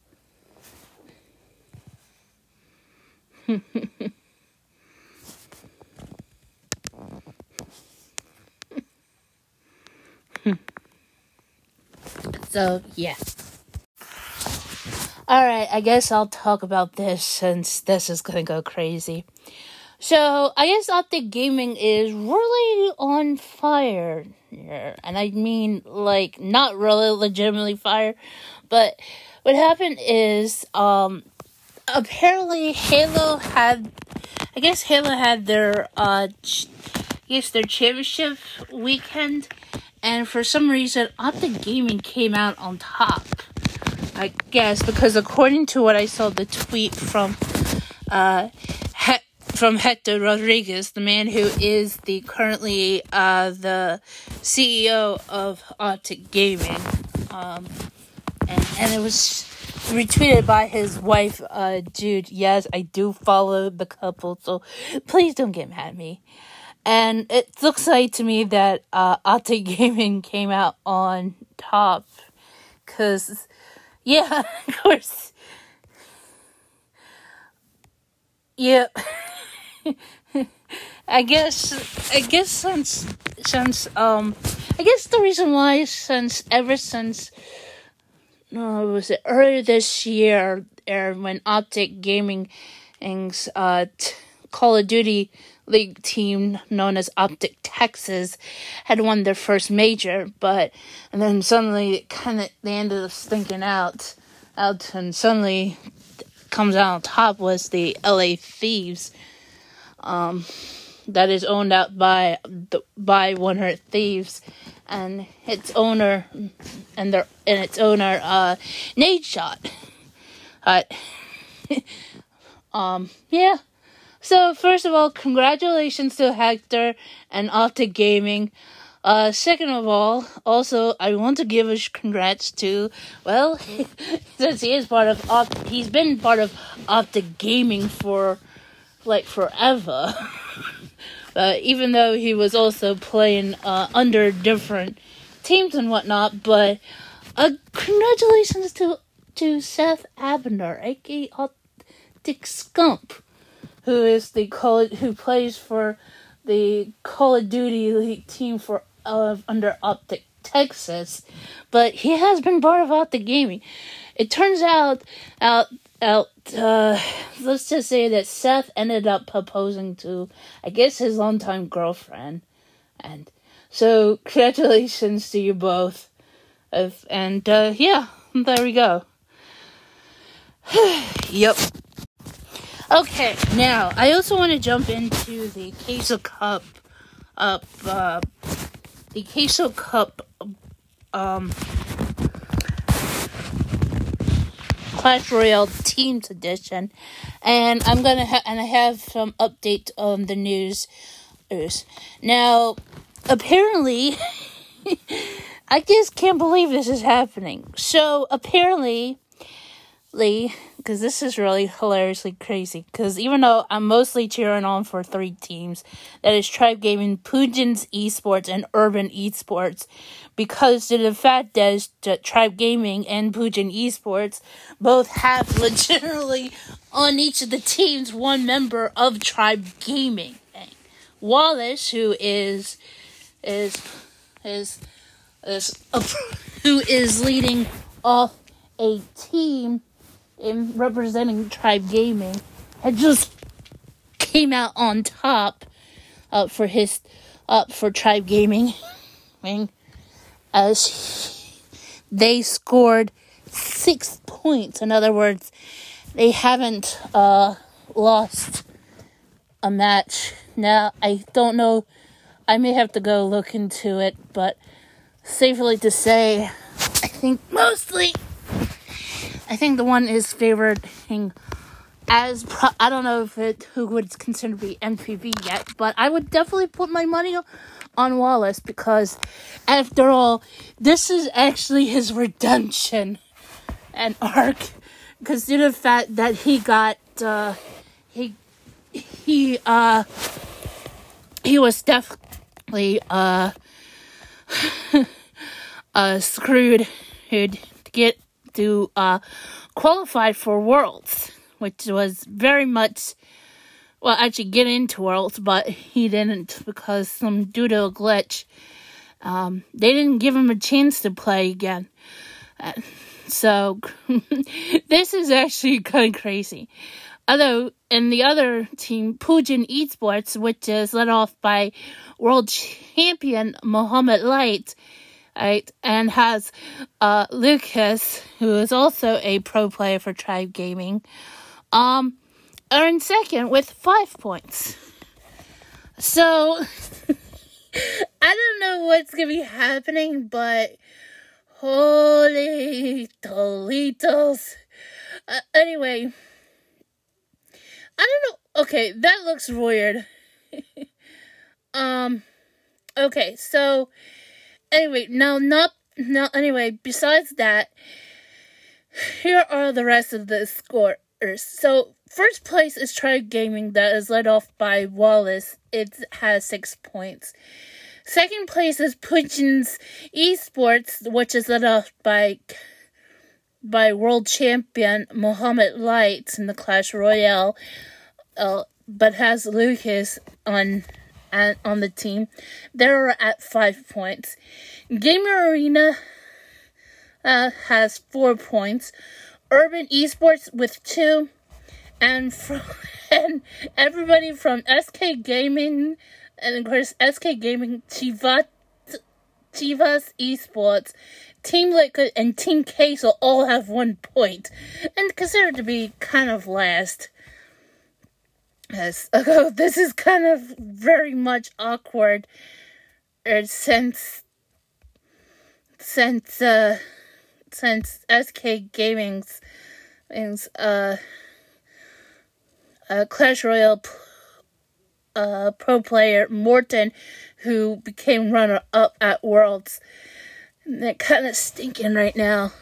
So, yeah. Alright, I guess I'll talk about this since this is gonna go crazy. So, I guess Optic Gaming is really on fire. Here. And I mean, like, not really legitimately fire, but what happened is, um, apparently Halo had, I guess Halo had their, uh, ch- I guess their championship weekend, and for some reason, Optic Gaming came out on top. I guess because according to what I saw, the tweet from uh, he- from Hector Rodriguez, the man who is the currently uh, the CEO of Optic Gaming, um, and and it was retweeted by his wife, uh. Yes, I do follow the couple, so please don't get mad at me. And it looks like to me that uh, Gaming came out on top. Because, yeah, of course. Yeah. I guess, I guess since, since, um, I guess the reason why, since, ever since, no, uh, was it earlier this year, er, when Optic Gaming's, uh, t- Call of Duty league team known as Optic Texas had won their first major, but and then suddenly it kind of they ended up stinking out, out and suddenly comes out on top was the L.A. Thieves, um, that is owned out by the by One Hundred Thieves, and its owner and their and its owner uh Nadeshot, uh, um, yeah. So first of all, congratulations to Hector and Optic Gaming. Uh, second of all, also I want to give a congrats to well, since he is part of Opt, he's been part of Optic Gaming for like forever. uh, even though he was also playing uh, under different teams and whatnot, but uh, congratulations to to Seth Abner, aka Optic Scump who is the Call who plays for the Call of Duty League team for uh, under Optic Texas, but he has been part of Optic Gaming. It turns out out out uh, let's just say that Seth ended up proposing to I guess his longtime girlfriend, and so congratulations to you both. If, and uh, yeah, there we go. yep. Okay, now I also want to jump into the Queso Cup, up, uh, the Queso Cup, um, Clash Royale Teams Edition, and I'm gonna ha- and I have some update on the news. Now, apparently, I just can't believe this is happening. So apparently, because this is really hilariously crazy. Because even though I'm mostly cheering on for three teams, that is Tribe Gaming, Pujins Esports, and Urban Esports, because the fact that, that Tribe Gaming and Pujin Esports both have legitimately on each of the teams one member of Tribe Gaming. Wallace, who is is is is who is leading off a team in representing Tribe Gaming had just came out on top uh, for his up uh, for Tribe Gaming as they scored six points. In other words, they haven't uh, lost a match. Now I don't know. I may have to go look into it, but safely to say, I think mostly I think the one is favoring as pro- I don't know if it who would consider to be MVP yet, but I would definitely put my money on Wallace because after all, this is actually his redemption and arc. Because due to the fact that he got uh, he he uh he was definitely uh uh screwed to get to uh, qualify for Worlds, which was very much well, actually get into Worlds, but he didn't because some due to a glitch, um, they didn't give him a chance to play again. Uh, so this is actually kind of crazy. Although in the other team, Pujin Esports, which is led off by world champion Mohammed Light, right, and has uh, Lucas, who is also a pro player for Tribe Gaming, um, earned second with five points. So I don't know what's gonna be happening, but holy Doritos. Uh, anyway, I don't know. Okay, that looks weird. um, okay, so Anyway, now not now anyway, besides that, here are the rest of the scores. So first place is Tribe Gaming that is led off by Wallace. It has six points. Second place is Pujins Esports, which is led off by by world champion Mohammed Light in the Clash Royale, uh, but has Lucas on at, on the team. They're at five points. Gamer Arena uh, has four points. Urban Esports with two. And, from, and everybody from SK Gaming and of course SK Gaming, Chivas, Chivas Esports, Team Liquid, and Team will all have one point, and considered to be kind of last. Oh, this is kind of very much awkward. Uh, since since uh since SK Gaming's uh uh, Clash Royale uh, pro player Morten, who became runner up at Worlds. And they're kind of stinking right now.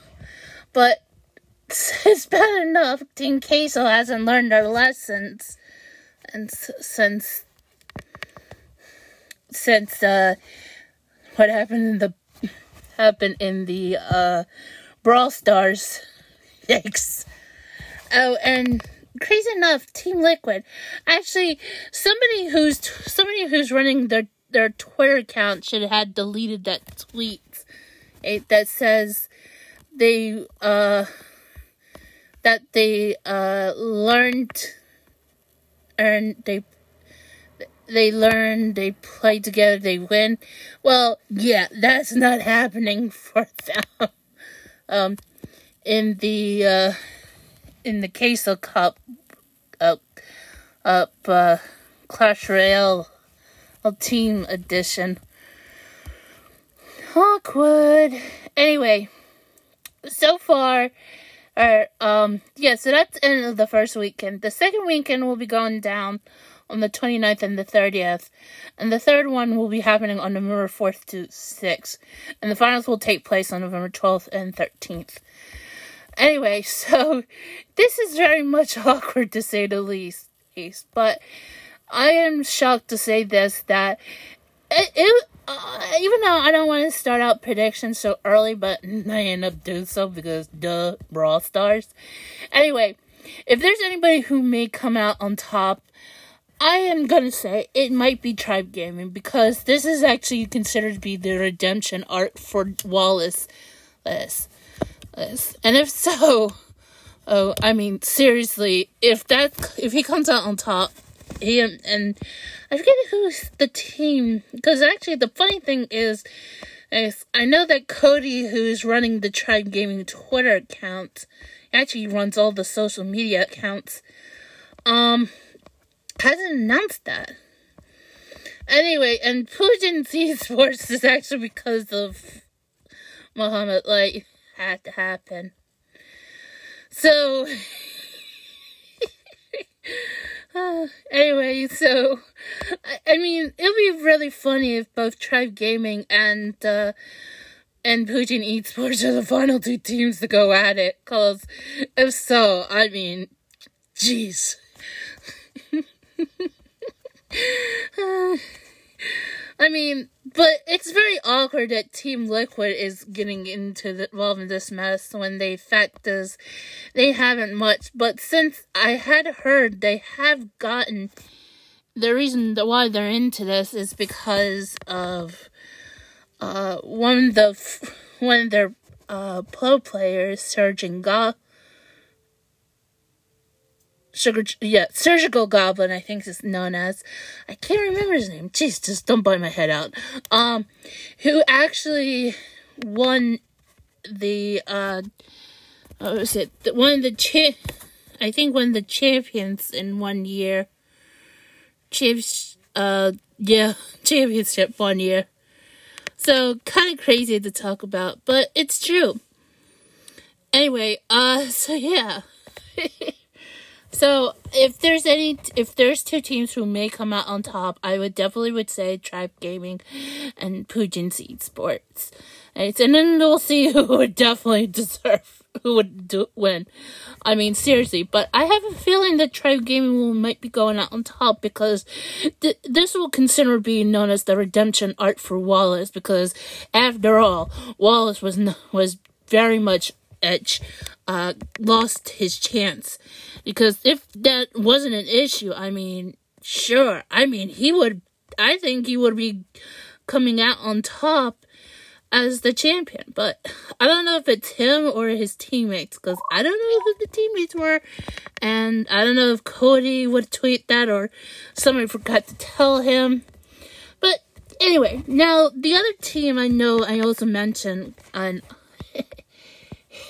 But it's bad enough. Team Queso hasn't learned their lessons. And since since uh, what happened in the happened in the uh, Brawl Stars. Yikes. Oh, and crazy enough, Team Liquid. Actually, somebody who's somebody who's running their their Twitter account should have had deleted that tweet it, that says they uh that they uh learned and they they learn, they play together, they win. Well, yeah, that's not happening for them. um, in the uh, in the Queso Cup, up, up, uh, Clash Royale, team edition. Awkward. Anyway, so far, uh, um, yeah, so that's the end of the first weekend. The second weekend will be going down on the 29th and the 30th. And the third one will be happening on November 4th to 6th. And the finals will take place on November 12th and 13th. Anyway, so this is very much awkward to say the least. But I am shocked to say this that it, it uh, even though I don't want to start out predictions so early, but I end up doing so because duh, Brawl Stars. Anyway, if there's anybody who may come out on top I am gonna say it might be Tribe Gaming because this is actually considered to be the redemption arc for Wallace. This, this, and if so, oh, I mean seriously, if that if he comes out on top, he and, and I forget who's the team because actually the funny thing is, is I know that Cody, who's running the Tribe Gaming Twitter account, actually runs all the social media accounts. Um hasn't announced that. Anyway, and Putin's esports is actually because of Muhammad, like, had to happen. So, uh, anyway, so, I, I, mean, it would be really funny if both Tribe Gaming and, uh, and Putin Esports are the final two teams to go at it, cause if so, I mean, jeez. I mean, but it's very awkward that Team Liquid is getting into the, involved in this mess when they fact is they haven't much. But since I had heard they have gotten the reason why they're into this is because of uh one of the one of their uh pro players, Surgeon Ga sugar yeah surgical goblin i think is known as. I can't remember his name. Jeez just don't bite my head out. Um who actually won the uh what was it? One of the cha- i think one of the champions in one year. Champs uh yeah championship one year. So kind of crazy to talk about but it's true. Anyway uh so yeah So if there's any, if there's two teams who may come out on top, I would definitely would say Tribe Gaming and Pujin Esports. And then we'll see who would definitely deserve, who would do, win. I mean, seriously, but I have a feeling that Tribe Gaming will might be going out on top because th- this will consider being known as the redemption art for Wallace because after all, Wallace was was very much Edge uh, lost his chance. Because if that wasn't an issue, I mean, sure. I mean, he would, I think he would be coming out on top as the champion. But I don't know if it's him or his teammates because I don't know who the teammates were. And I don't know if Cody would tweet that or somebody forgot to tell him. But anyway, now the other team I know I also mentioned on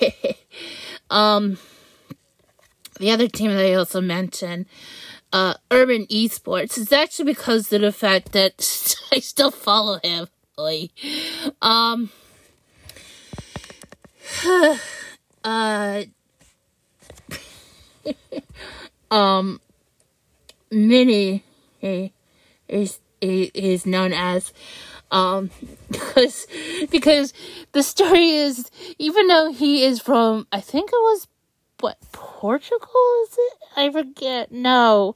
um, the other team that I also mentioned, uh, Urban Esports, is actually because of the fact that I still follow him. Um, uh, um, Mini is is known as um because because the story is even though he is from I think it was what Portugal is it? I forget. No.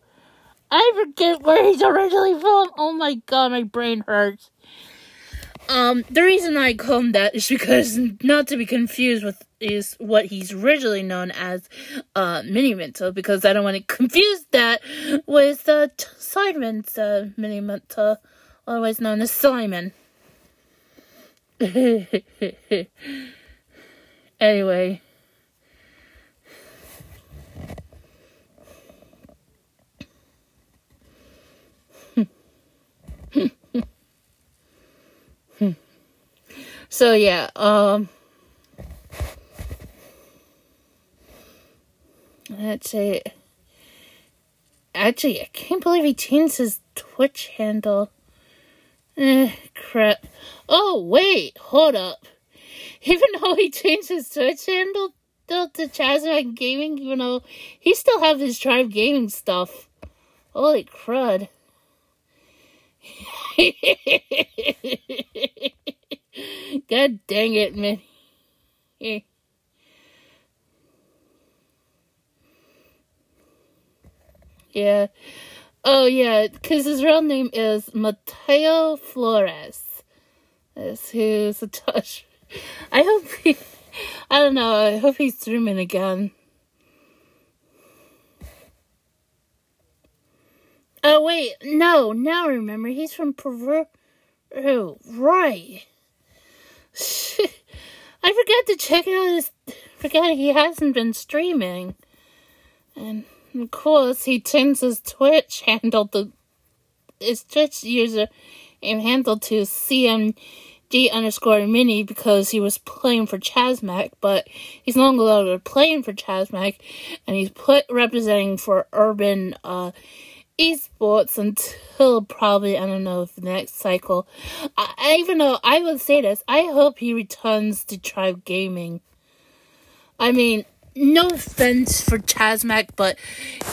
I forget where he's originally from. Oh my god, my brain hurts. Um, the reason I call him that is because not to be confused with is what he's originally known as, uh, Mini Minto, because I don't want to confuse that with uh, Simon's uh, Mini Minto, otherwise known as Simon. anyway. So yeah, um let's see. Actually, I can't believe he changed his Twitch handle. Eh, crap. Oh, wait, hold up. Even though he changed his Twitch handle to, Chazmac Gaming, even though he still have his Tribe Gaming stuff. Holy crud. God dang it, man. Yeah. Oh, yeah, because his real name is Mateo Flores. That's who's a touch. I hope he. I don't know. I hope he's streaming again. Oh, wait. No, now remember. He's from Peru. Oh, right. I forgot to check out his. Forgot he hasn't been streaming, and of course he changed his Twitch handle to his Twitch user and handle to CMG underscore mini because he was playing for Chasmac, but he's no longer playing for Chasmac, and he's put representing for Urban uh esports until probably I don't know the next cycle. I, I, even though I would say this, I hope he returns to Tribe Gaming. I mean, no offense for Chazmac, but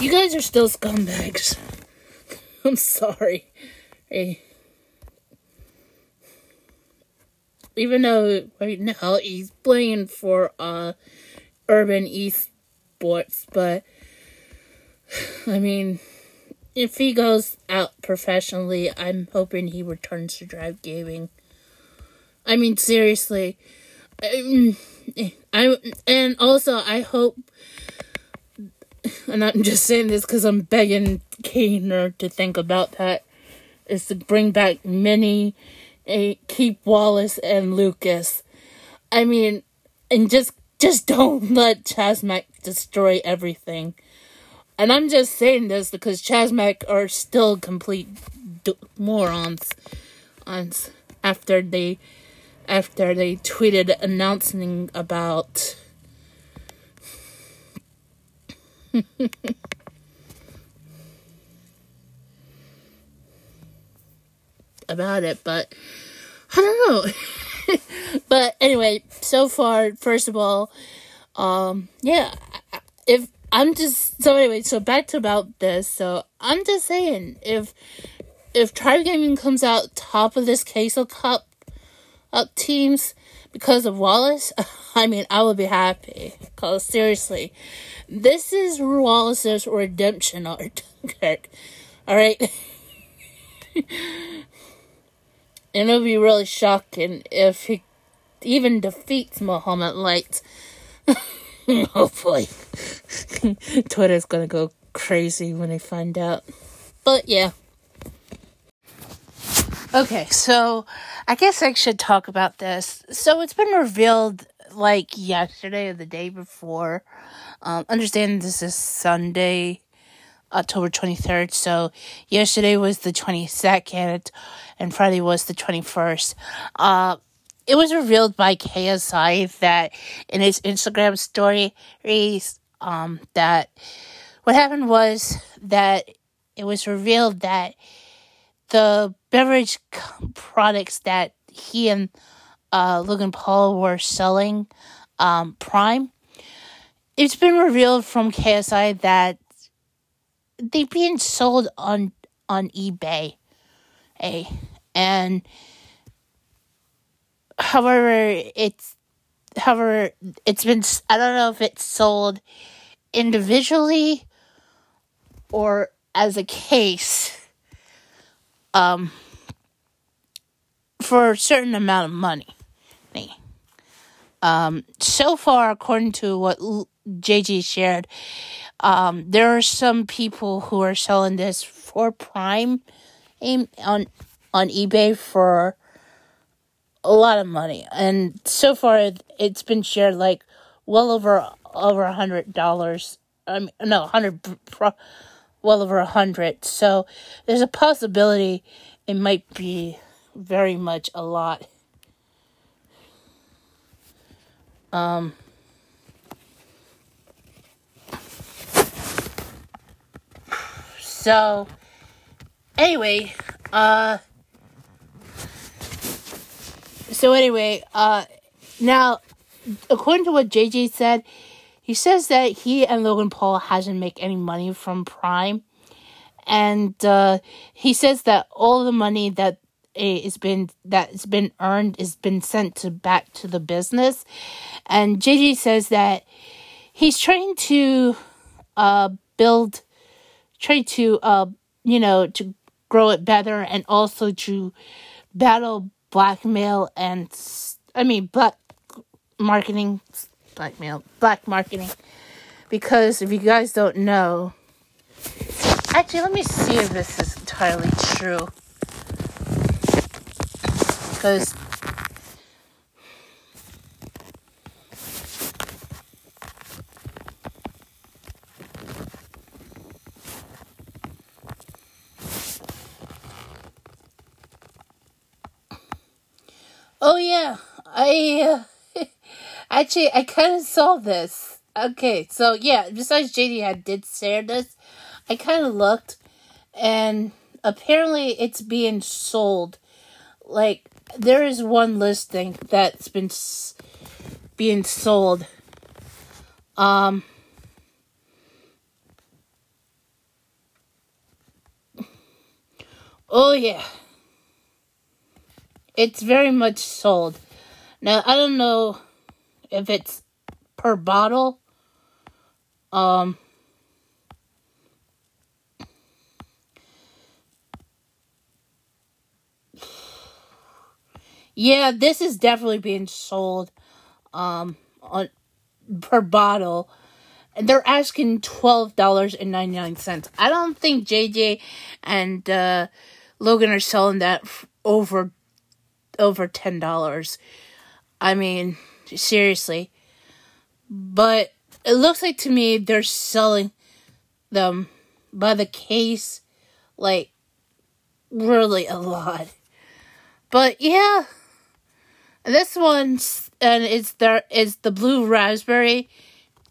you guys are still scumbags. I'm sorry. Hey. Even though right now he's playing for uh urban esports, but I mean if he goes out professionally, I'm hoping he returns to Tribe Gaming. I mean, seriously. I, I and also I hope, and I'm just saying this because I'm begging Kaner to think about that, is to bring back Mini, a eh, keep Wallace and Lucas. I mean, and just just don't let Chazmac destroy everything. And I'm just saying this because Chazmac are still complete d- morons on, after they after they tweeted announcing about about it, but I don't know. but anyway, so far, first of all, um, yeah, if I'm just so anyway. So back to about this. So I'm just saying, if if Tribe Gaming comes out top of this Queso Cup up teams because of Wallace, I mean, I would be happy. Cause seriously, this is Wallace's redemption arc. All right. and it'll be really shocking if he even defeats Muhammad Light. boy. Twitter's gonna go crazy when they find out. But yeah. Okay, so I guess I should talk about this. So it's been revealed like yesterday or the day before. Um, understand this is Sunday, October 23rd. So yesterday was the 22nd and Friday was the 21st. Uh, it was revealed by KSI that in his Instagram story, um, that what happened was that it was revealed that the beverage products that he and uh, Logan Paul were selling, um, Prime, it's been revealed from KSI that they've been sold on on eBay, a and however it's however it's been I don't know if it's sold individually or as a case um for a certain amount of money. Um, so far, according to what JG shared, um, there are some people who are selling this for Prime on on eBay for a lot of money, and so far it's been shared like well over over a hundred dollars. I mean, no, hundred, well over a hundred. So there's a possibility it might be very much a lot. Um, so, anyway, uh, so anyway, uh, now, according to what JJ said, he says that he and Logan Paul hasn't make any money from Prime, and uh, he says that all the money that is been that's been earned is been sent to back to the business. And JJ says that he's trying to uh build try to uh you know to grow it better and also to battle blackmail and I mean black marketing blackmail black marketing. Because if you guys don't know actually let me see if this is entirely true. Because Oh yeah, I uh, actually I kind of saw this. Okay, so yeah, besides JD I did share this, I kind of looked, and apparently it's being sold. Like there is one listing that's been s- being sold. Um, oh yeah, it's very much sold. Now I don't know if it's per bottle. Um, Yeah, this is definitely being sold um on per bottle. And they're asking twelve dollars and ninety nine cents. I don't think JJ and uh, Logan are selling that over over ten dollars. I mean, seriously. But it looks like to me they're selling them by the case like really a lot. But yeah, this one and it's there is the blue raspberry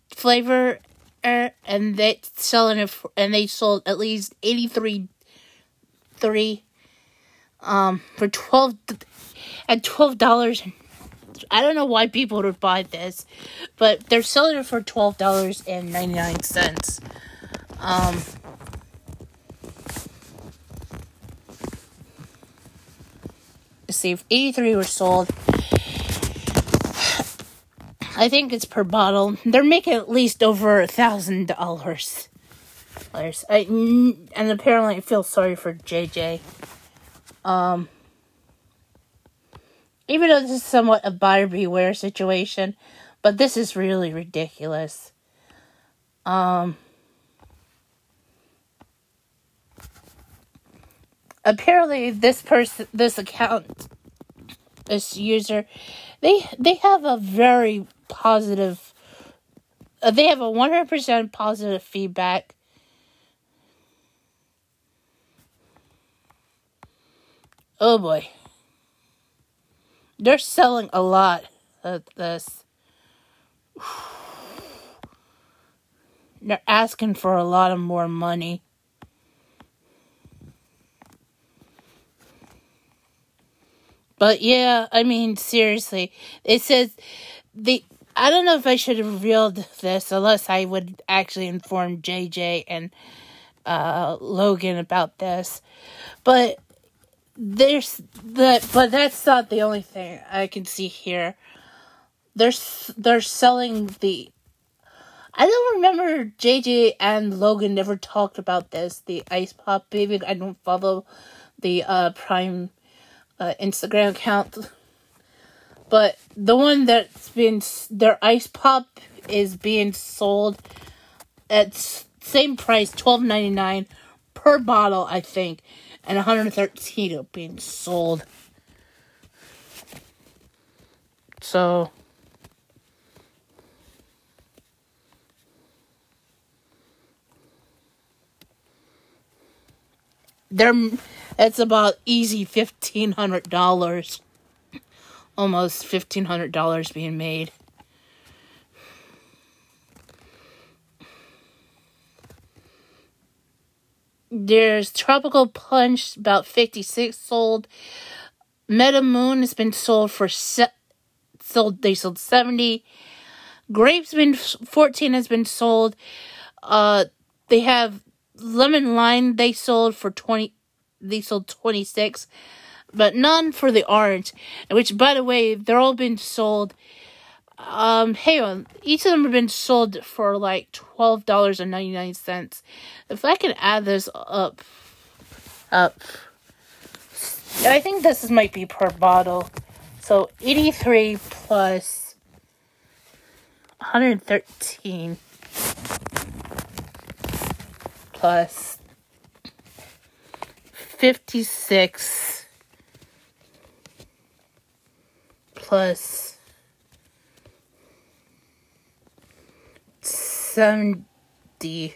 flavor, uh, and they selling it for, and they sold at least eighty three, three, um, for twelve at twelve dollars. I don't know why people would buy this, but they're selling it for twelve dollars and ninety nine cents. Um. see if 83 were sold I think it's per bottle. They're making at least over a thousand dollars. I and apparently I feel sorry for JJ. Um, even though this is somewhat a buyer beware situation, but this is really ridiculous. Um, apparently this person, this account, this user, they they have a very positive. Uh, they have a 100% positive feedback. Oh boy. They're selling a lot of this. They're asking for a lot of more money. But yeah, I mean seriously, it says the I don't know if I should have revealed this unless I would actually inform JJ and uh, Logan about this, but there's the But that's not the only thing I can see here. They're they're selling the. I don't remember JJ and Logan never talked about this. The ice pop baby. I don't follow the uh, Prime uh, Instagram account, but the one that's been their ice pop is being sold at same price, twelve ninety nine per bottle, I think, and one hundred thirteen being sold. So. They're, it's about easy fifteen hundred dollars, almost fifteen hundred dollars being made. There's Tropical Punch, about 56 sold. Meta Moon has been sold for se- sold. They sold 70. Grapes been 14 has been sold. Uh, they have lemon lime. They sold for 20. They sold 26, but none for the orange. Which, by the way, they're all been sold um, hey, on each of them have been sold for like twelve dollars and ninety nine cents. If I can add this up, up, I think this might be per bottle. So eighty three plus one hundred thirteen plus fifty six plus 70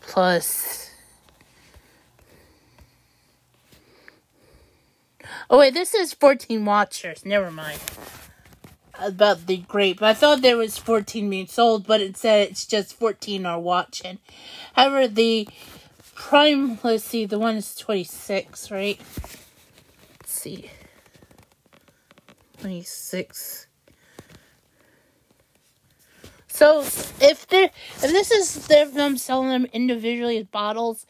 plus. Oh, wait, this is 14 watchers. Never mind. About the grape. I thought there was 14 being sold, but it said it's just 14 are watching. However, the prime, let's see, the one is 26, right? Let's see. 26. So if they if this is them selling them individually as bottles,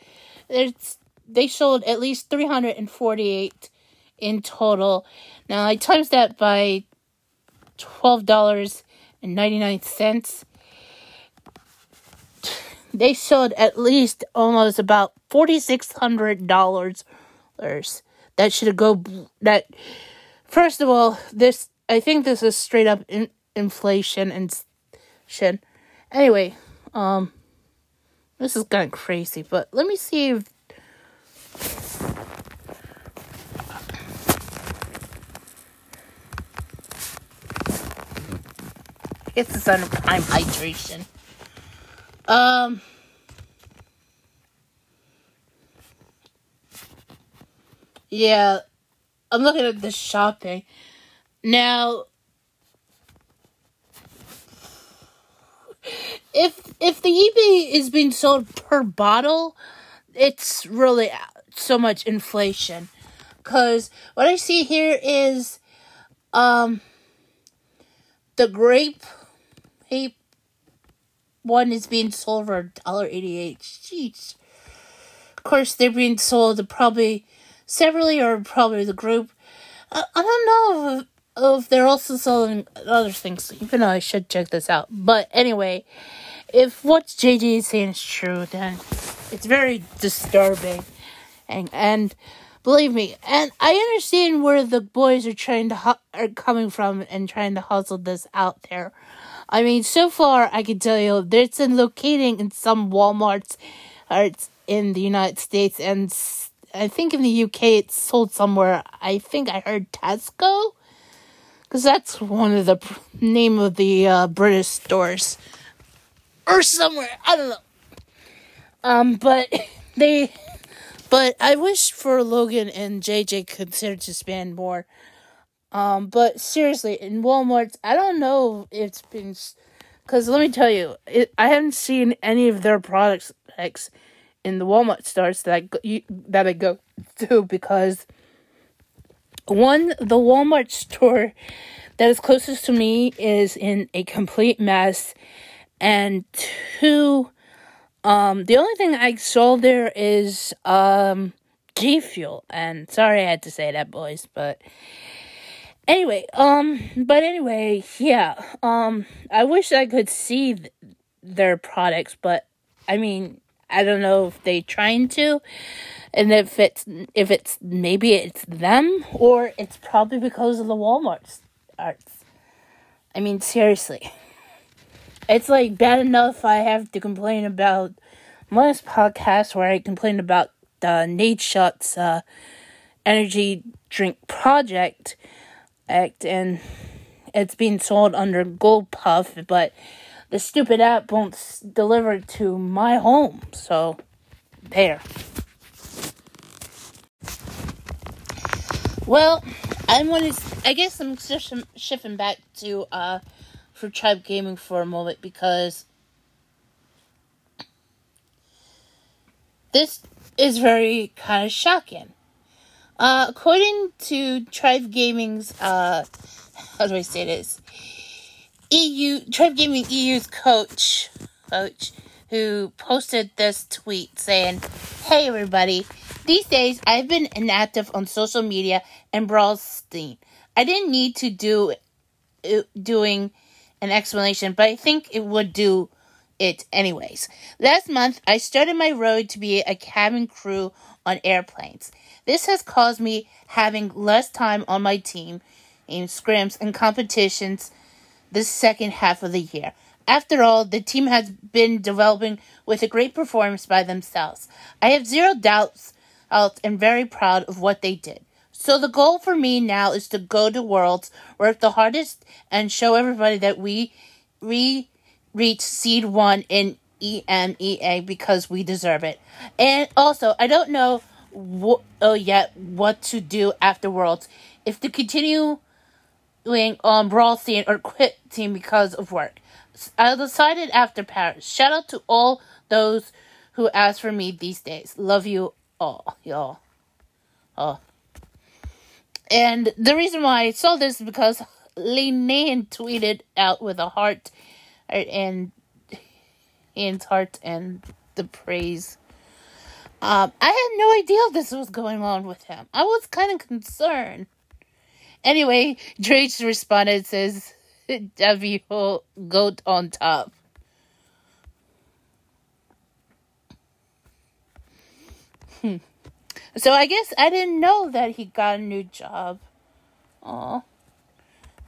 it's they sold at least three hundred and forty eight in total. Now I times that by twelve dollars and ninety nine cents. They sold at least almost about forty six hundred dollars. That should go. That first of all, this I think this is straight up in, inflation and shit. Anyway, um, this is kind of crazy, but let me see if. I guess it's under prime hydration. Um. Yeah, I'm looking at the shopping. Now, if if the eBay is being sold per bottle, it's really so much inflation. Cause what I see here is, um, the grape, grape one is being sold for dollar eighty eight. Jeez. Of course, they're being sold probably severally or probably the group. I, I don't know if Oh, they're also selling other things, even though I should check this out. But anyway, if what JJ is saying is true, then it's very disturbing. And, and believe me, and I understand where the boys are trying to hu- are coming from and trying to hustle this out there. I mean, so far I can tell you, it's been locating in some WalMarts, it's in the United States, and I think in the UK it's sold somewhere. I think I heard Tesco because that's one of the pr- name of the uh, British stores, or somewhere I don't know. Um, but they, but I wish for Logan and JJ consider to spend more. Um, but seriously, in Walmart, I don't know if it's been, because let me tell you, it, I haven't seen any of their products in the Walmart stores that I go, that I go to because one, the Walmart store that is closest to me is in a complete mess, and two, Um, the only thing I saw there is um G Fuel, and sorry I had to say that, boys, but anyway, um, but anyway, yeah, um, I wish I could see th- their products, but I mean, I don't know if they trying to, and if it's if it's maybe it's them or it's probably because of the Walmart arts. I mean, seriously, it's like bad enough I have to complain about last podcast where I complained about the Nadeshot's uh, energy drink project act and it's being sold under Gopuff, but the stupid app won't deliver to my home. So, there. Well, I'm to. I guess I'm shifting back to uh, for Tribe Gaming for a moment because this is very kind of shocking. Uh, according to Tribe Gaming's, uh, how do I say this? EU Tribe Gaming EU's coach, coach, who posted this tweet saying, "Hey everybody, these days I've been inactive on social media and Brawl Steam. I didn't need to do uh, doing an explanation, but I think it would do it anyways. Last month I started my road to be a cabin crew on airplanes. This has caused me having less time on my team in scrims and competitions the second half of the year. After all, the team has been developing with a great performance by themselves. I have zero doubts and very proud of what they did. So the goal for me now is to go to Worlds, work the hardest, and show everybody that we re reach seed one in EMEA because we deserve it. And also, I don't know oh yet what to do after Worlds. If to continue doing um brawl scene or quit team because of work. I decided after Paris. Shout out to all those who ask for me these days. Love you all, y'all. Oh. And the reason why I saw this is because Lee tweeted out with a heart and Ian's heart and the praise. Um, I had no idea this was going on with him. I was kind of concerned. Anyway, Drake responded says W goat on top. Hmm. So I guess I didn't know that he got a new job. Oh.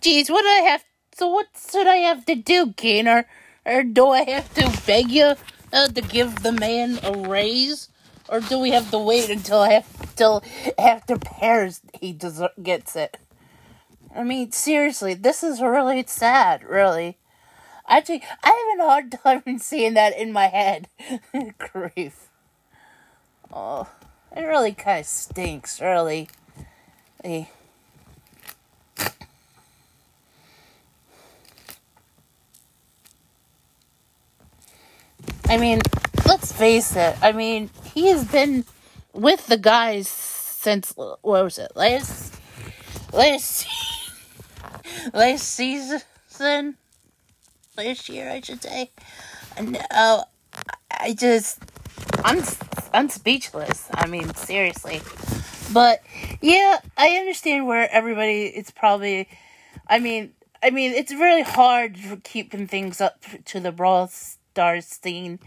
Geez, what do I have so what should I have to do, Gainer? Or do I have to beg you uh, to give the man a raise? Or do we have to wait until have till after Paris he gets it? I mean, seriously, this is really sad, really. Actually, I have a hard time seeing that in my head. Grief. Oh, it really kind of stinks, really. I mean, let's face it. I mean, he has been with the guys since what was it last last last season, last year, I should say. Uh, I just, I'm, I'm speechless. I mean, seriously. But yeah, I understand where everybody. It's probably, I mean, I mean, it's really hard for keeping things up to the Brawl Stars scene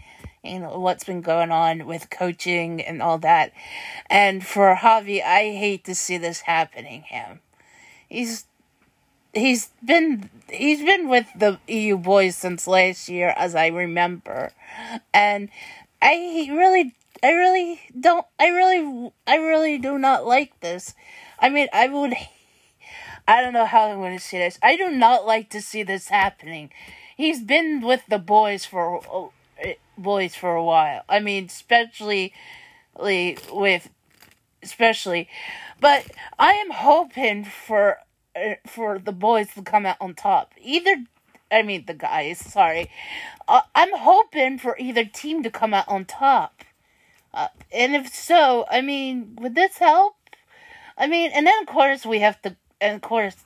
and what's been going on with coaching and all that. And for Javi, I hate to see this happening. Him, he's he's been he's been with the EU boys since last year, as I remember, and I really, I really don't, I really, I really do not like this. I mean, I would, I don't know how I'm going to say this. I do not like to see this happening. He's been with the boys for boys for a while. I mean, especially with especially but I am hoping for for the boys to come out on top. Either, I mean the guys. Sorry, uh, I'm hoping for either team to come out on top. Uh, and if so, I mean, would this help? I mean, and then of course we have to, and of course,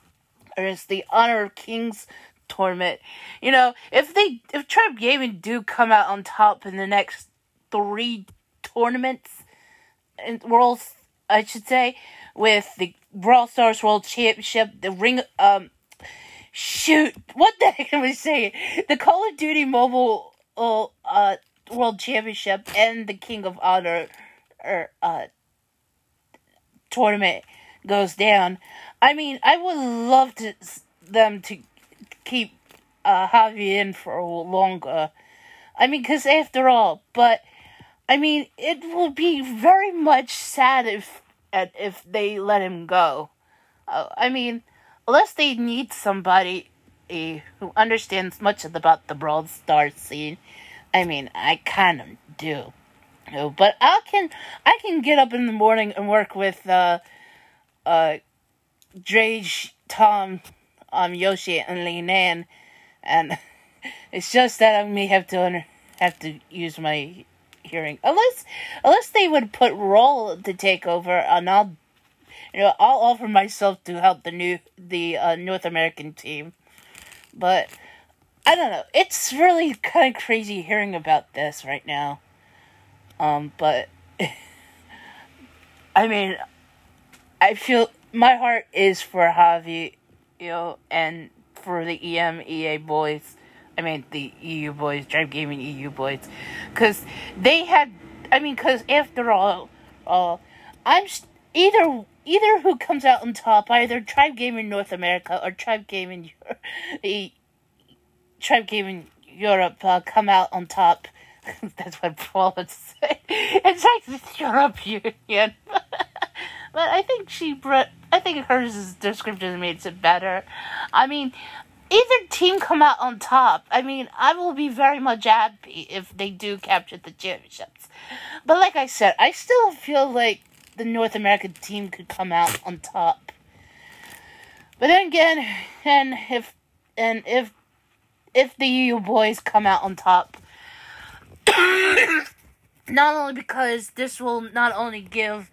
there's the Honor of Kings tournament. You know, if they if Tribe Gaming do come out on top in the next three tournaments and worlds, I should say, with the Brawl Stars World Championship, the ring um shoot, what the heck am I saying? The Call of Duty Mobile uh World Championship and the King of Honor er, uh tournament goes down. I mean, I would love to them to keep uh, Javi in for longer. I mean, because after all, but I mean, it will be very much sad if if they let him go. Uh, I mean, unless they need somebody uh, who understands much about the Brawl Stars scene. I mean, I kind of do. But I can I can get up in the morning and work with uh uh Drage, Tom, um Yoshi and Lee Nan and it's just that I may have to have to use my hearing unless unless they would put Roll to take over and I'll you know I'll offer myself to help the new the uh, North American team but I don't know it's really kind of crazy hearing about this right now um but I mean I feel my heart is for Javi you know and for the EMEA boys. I mean, the EU boys, Tribe Gaming EU boys. Because they had, I mean, because after all, uh, I'm either either who comes out on top, either Tribe Gaming North America or Tribe Gaming the Tribe Gaming Europe uh, come out on top. That's what Paul would say. It's like the Europe Union. but I think she brought. I think hers description makes it better. I mean, either team come out on top. I mean, I will be very much happy if they do capture the championships. But like I said, I still feel like the North American team could come out on top. But then again, and if and if if the EU boys come out on top, not only because this will not only give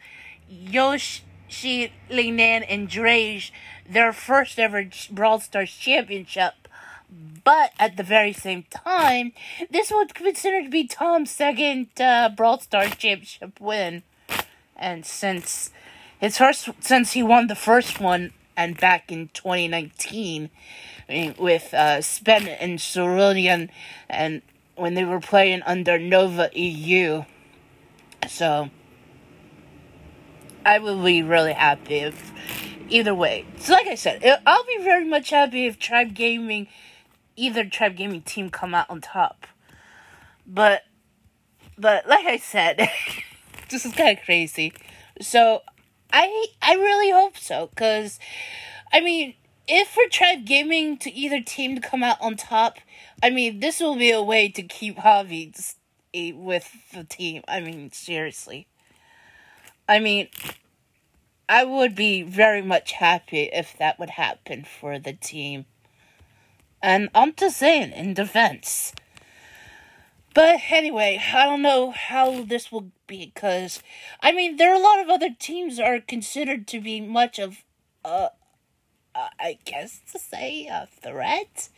Yoshi, Linan, and Drage their first ever Brawl Stars championship. But at the very same time, this was considered to be Tom's second uh, Brawl Stars championship win. And since his first, since he won the first one, and back in 2019, I mean, with uh, Spen and Cerulean, and when they were playing under Nova EU. So, I would be really happy if either way. So, like I said, I'll be very much happy if Tribe Gaming, either Tribe Gaming team, come out on top. But, but like I said, this is kind of crazy. So, I I really hope so, cause, I mean, if for Tribe Gaming to either team to come out on top, I mean, this will be a way to keep Javi with the team. I mean, seriously. I mean, I would be very much happy if that would happen for the team. And I'm just saying, in defense. But anyway, I don't know how this will be because, I mean, there are a lot of other teams are considered to be much of, uh, uh, I guess to say, a threat.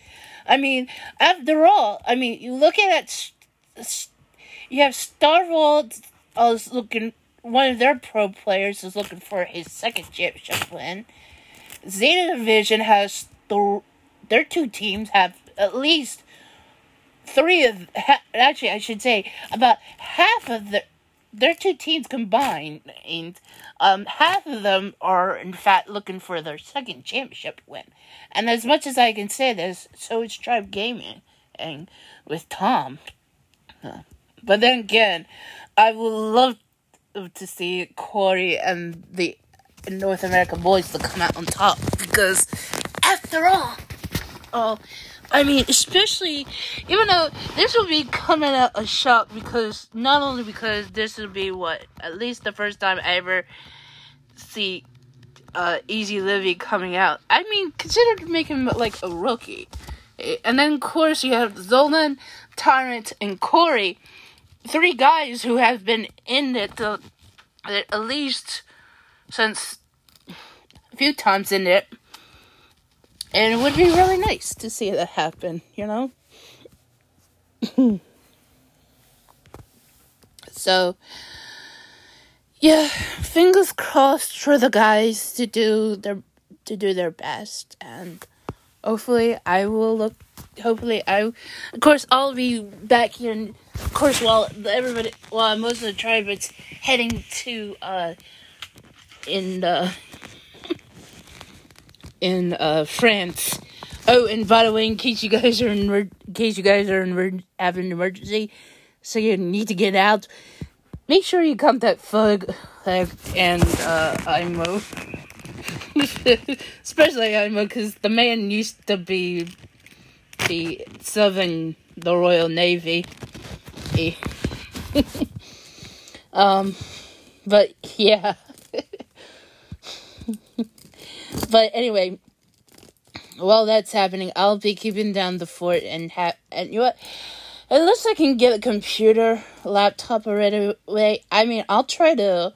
I mean, after all, I mean, you look at you have Star Wars. I was looking one of their pro players is looking for his second championship win. Zeta Division has the their two teams have at least three of actually I should say about half of the their two teams combined and um half of them are in fact looking for their second championship win. And as much as I can say this, so is Tribe Gaming and with Tom. But then again, I would love to see Corey and the North American boys to come out on top because, after all, oh, I mean, especially even though this will be coming out a shock because not only because this will be what at least the first time I ever see uh, Easy Livy coming out. I mean, consider making like a rookie. And then, of course, you have Zolan, Tyrant, and Corey three guys who have been in it uh, at least since a few times in it. And it would be really nice to see that happen, you know? so, yeah, fingers crossed for the guys to do their to do their best and hopefully I will look hopefully I of course I'll be back here and of course while everybody while most of the tribe is heading to uh in uh in uh France. Oh, and by the way, in case you guys are in, in case you guys are in having an emergency, so you need to get out, make sure you contact Fug and uh, IMO. Especially IMO, because the man used to be the serving the Royal Navy. um, but yeah. But anyway, while that's happening, I'll be keeping down the fort and have and you know what? Unless I can get a computer, laptop already. Wait, I mean, I'll try to.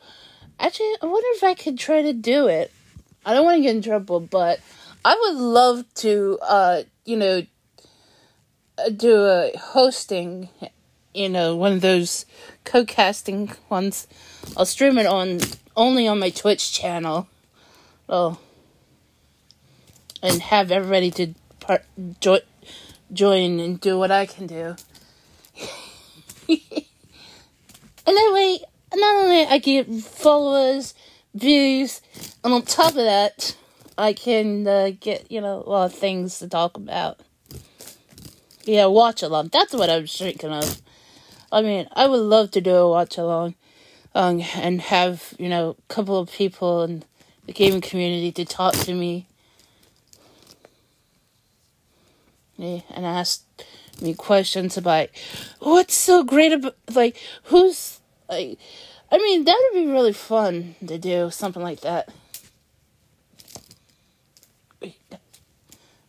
Actually, I wonder if I could try to do it. I don't want to get in trouble, but I would love to, uh, you know, uh, do a hosting, you know, one of those co-casting ones. I'll stream it on only on my Twitch channel. Oh, and have everybody to part, jo- join and do what I can do. and that way, not only I get followers, views, and on top of that, I can uh, get you know a lot of things to talk about. Yeah, watch along. That's what I'm thinking of. I mean, I would love to do a watch along, um, and have you know a couple of people in the gaming community to talk to me me and asked me questions about what's so great about like who's like I mean that would be really fun to do something like that.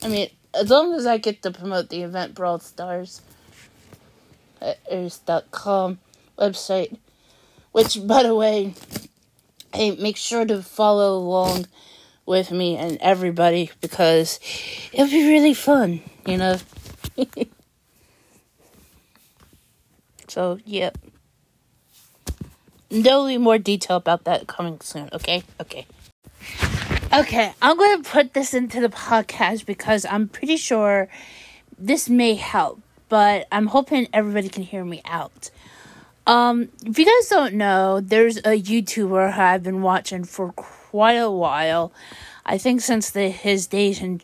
I mean, as long as I get to promote the event Brawl Stars uh, com website, which by the way, hey, make sure to follow along with me and everybody because it'll be really fun you know? so, yep. There'll be more detail about that coming soon, okay? Okay. Okay, I'm going to put this into the podcast because I'm pretty sure this may help, but I'm hoping everybody can hear me out. Um, if you guys don't know, there's a YouTuber I've been watching for quite a while. I think since the his days in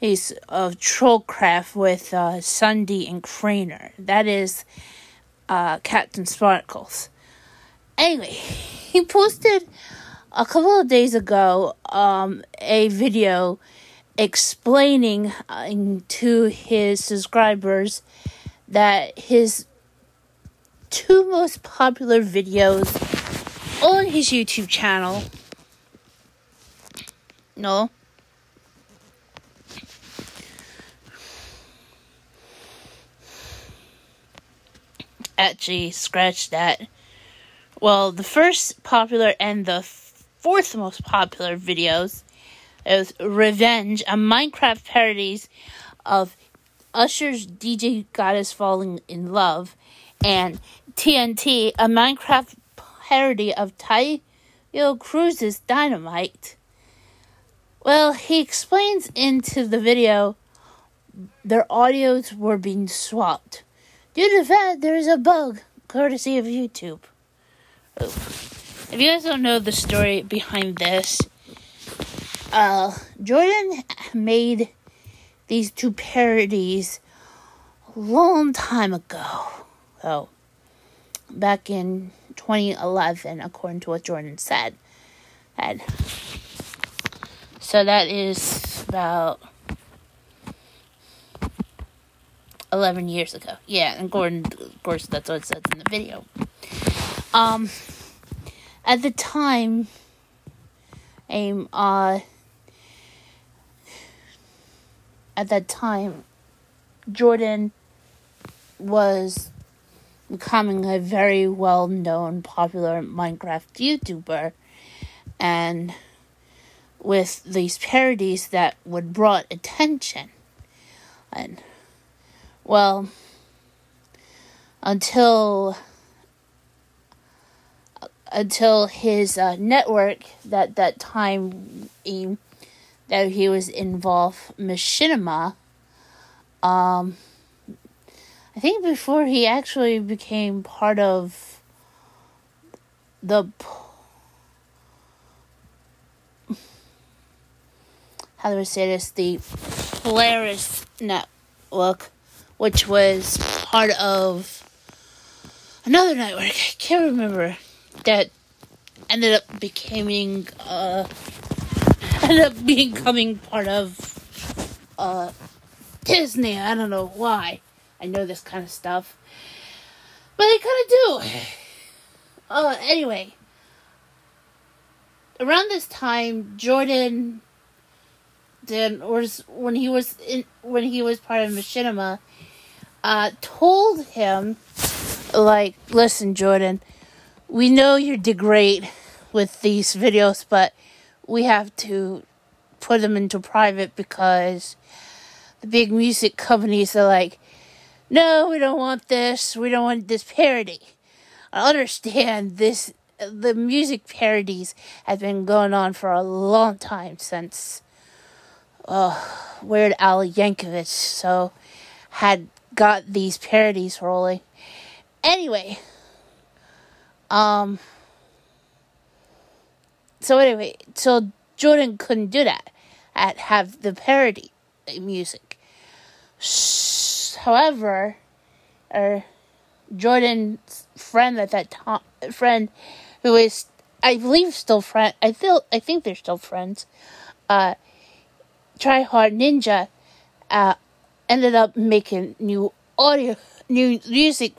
is of Trollcraft with uh, SSundee and Kraineer. That is uh, CaptainSparklez. Anyway, he posted a couple of days ago um, a video explaining uh, to his subscribers that his two most popular videos on his YouTube channel. No, actually scratch that. Well, the first popular and the fourth most popular videos is Revenge, a Minecraft parodies of Usher's DJ Got Us Falling in Love, and TNT, a Minecraft parody of Taio Cruz's Dynamite. Well, he explains into the video their audios were being swapped. Due to that, there's a bug, courtesy of YouTube. If you guys don't know the story behind this, uh, Jordan made these two parodies a long time ago. Oh, back in 2011, according to what Jordan said. And so that is about 11 years ago. Yeah, and Jordan, of course, that's what it says in the video. Um, at the time, um, uh, at that time, Jordan was becoming a very well known, popular Minecraft YouTuber. And with these parodies that would brought attention. And well, until until his uh, network that that time that he was involved machinima um i think before he actually became part of the how do I say this? The Polaris network, which was part of another network. I can't remember that ended up becoming uh ended up becoming part of uh Disney. I don't know why. I know this kind of stuff. But I kinda do. Uh anyway. Around this time Jordan did was when he was in when he was part of Machinima, uh, told him like, listen, Jordan, we know you're degrade with these videos, but we have to put them into private because the big music companies are like, no, we don't want this. We don't want this parody. I understand this. The music parodies have been going on for a long time since uh, Weird Al Yankovic, so had got these parodies rolling. Anyway, um, so anyway, so Jordan couldn't do that, at have the parody music. However, uh, Jordan's friend at that time, friend who is, I believe, still friend. I feel, I think they're still friends. Uh, Try Hard Ninja uh, ended up making new audio, new music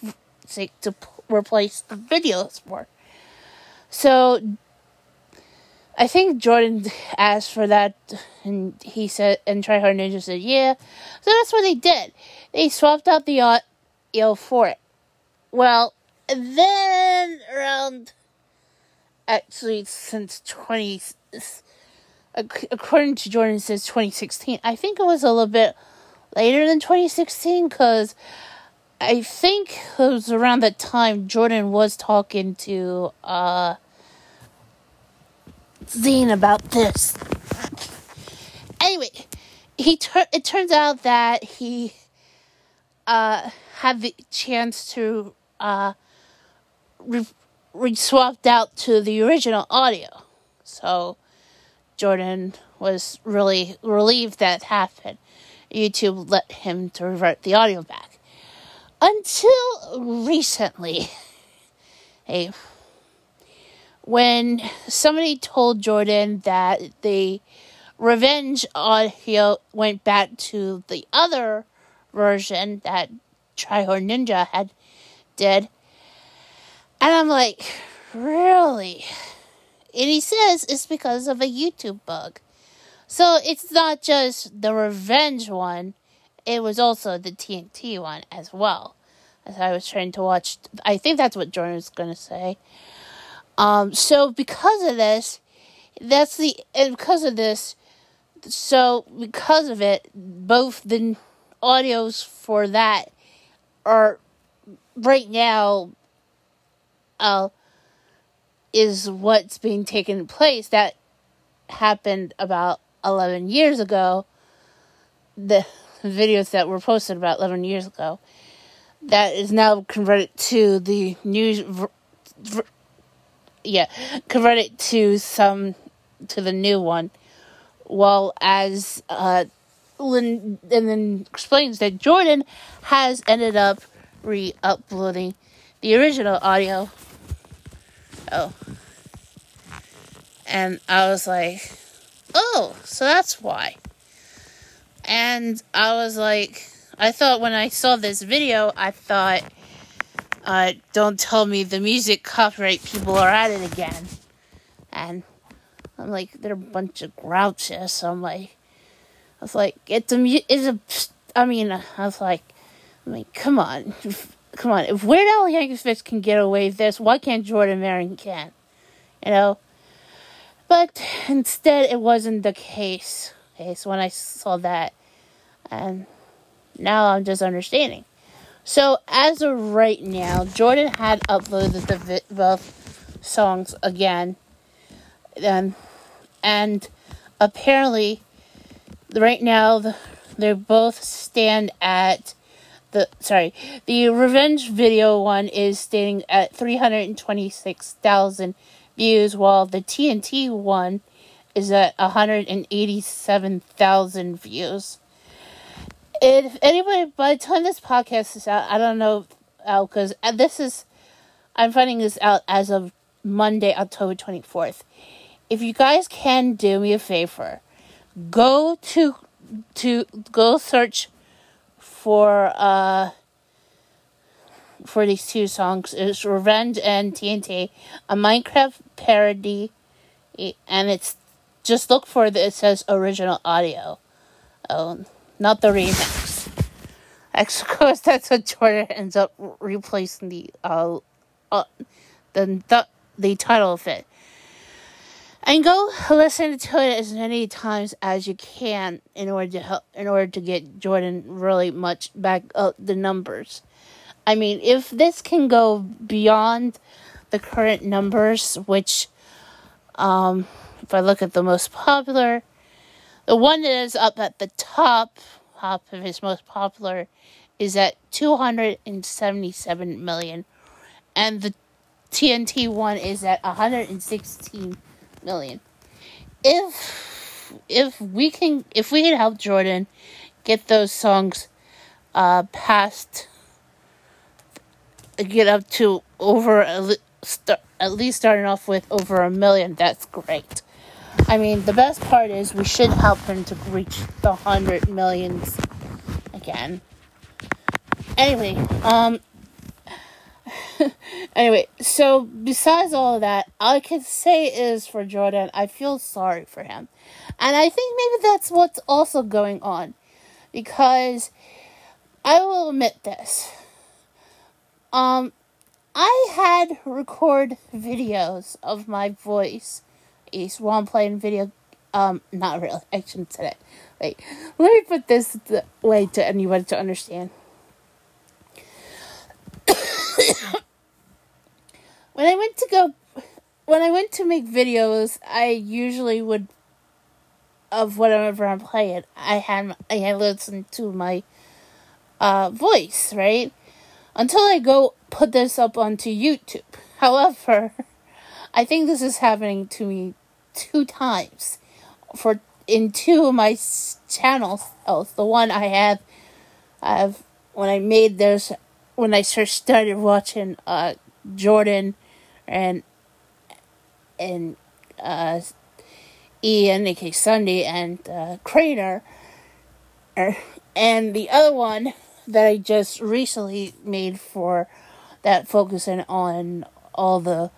to replace the videos for. So I think Jordan asked for that, and he said, and Try Hard Ninja said, yeah. So that's what they did. They swapped out the audio for it. Well, then around, actually, since 20 according to Jordan, says 2016. I think it was a little bit later than 2016 because I think it was around that time Jordan was talking to uh, Zine about this. Anyway, he tur- it turns out that he uh, had the chance to uh, re-, re- swapped out to the original audio. So Jordan was really relieved that happened. YouTube let him to revert the audio back. Until recently, hey, when somebody told Jordan that the revenge audio went back to the other version that Tryhard Ninja had did, and I'm like, really? And he says it's because of a YouTube bug. So it's not just the revenge one, it was also the TNT one as well. As I was trying to watch, I think that's what Jordan was going to say. Um, so because of this, that's the, and because of this, so because of it, both the audios for that are right now, uh, is what's being taken place that happened about 11 years ago. The videos that were posted about 11 years ago that is now converted to the news yeah converted to some to the new one. While as uh Lynn, and then explains that Jordan has ended up re-uploading the original audio oh. And I was like, oh, so that's why. And I was like, I thought when I saw this video, I thought, uh, don't tell me the music copyright people are at it again. And I'm like, they're a bunch of grouches. So I'm like, I was like, it's a, it's a, I mean, I was like, I mean, come on come on, if Weird Al Yankovic can get away with this, why can't Jordan Maron can? You know? But instead, it wasn't the case. Okay, so when I saw that, and now I'm just understanding. So as of right now, Jordan had uploaded the vi- both songs again, and and apparently, right now they both stand at the sorry the revenge video one is standing at 326,000 views while the TNT one is at 187,000 views. If anybody by the time this podcast is out, I don't know out because uh, this is I'm finding this out as of Monday, October 24th. If you guys can do me a favor, go to to go search for uh for these two songs is Revenge and TNT, a Minecraft parody, and it's just look for the it says original audio, oh, not the remix. Course, that's what Jordan ends up replacing the uh, uh the the, the title of it. And go listen to it as many times as you can in order to help in order to get Jordan really much back up the numbers. I mean, if this can go beyond the current numbers, which, um, if I look at the most popular, the one that is up at the top, top of his most popular, is at 277 million, and the TNT one is at 116 million. If if we can if we can help Jordan get those songs uh past get up to over at least starting off with over a million, that's great. I mean, the best part is we should help him to reach the hundred millions again. Anyway, um, anyway, so besides all of that, all I can say is for Jordan, I feel sorry for him. And I think maybe that's what's also going on. Because I will admit this. Um, I had record videos of my voice is while I'm playing video. Um, not really. I shouldn't say it. Wait, let me put this way to anybody to understand. when I went to go, when I went to make videos, I usually would of whatever I'm playing. I had I had listened to my uh voice right until I go put this up onto YouTube. However, I think this is happening to me two times for in two of my channels. Oh, the one I have, I have when I made this when I first started watching uh Jordan and and uh Ian, aka SSundee, and uh, Crater, er, and the other one that I just recently made for that focusing on all the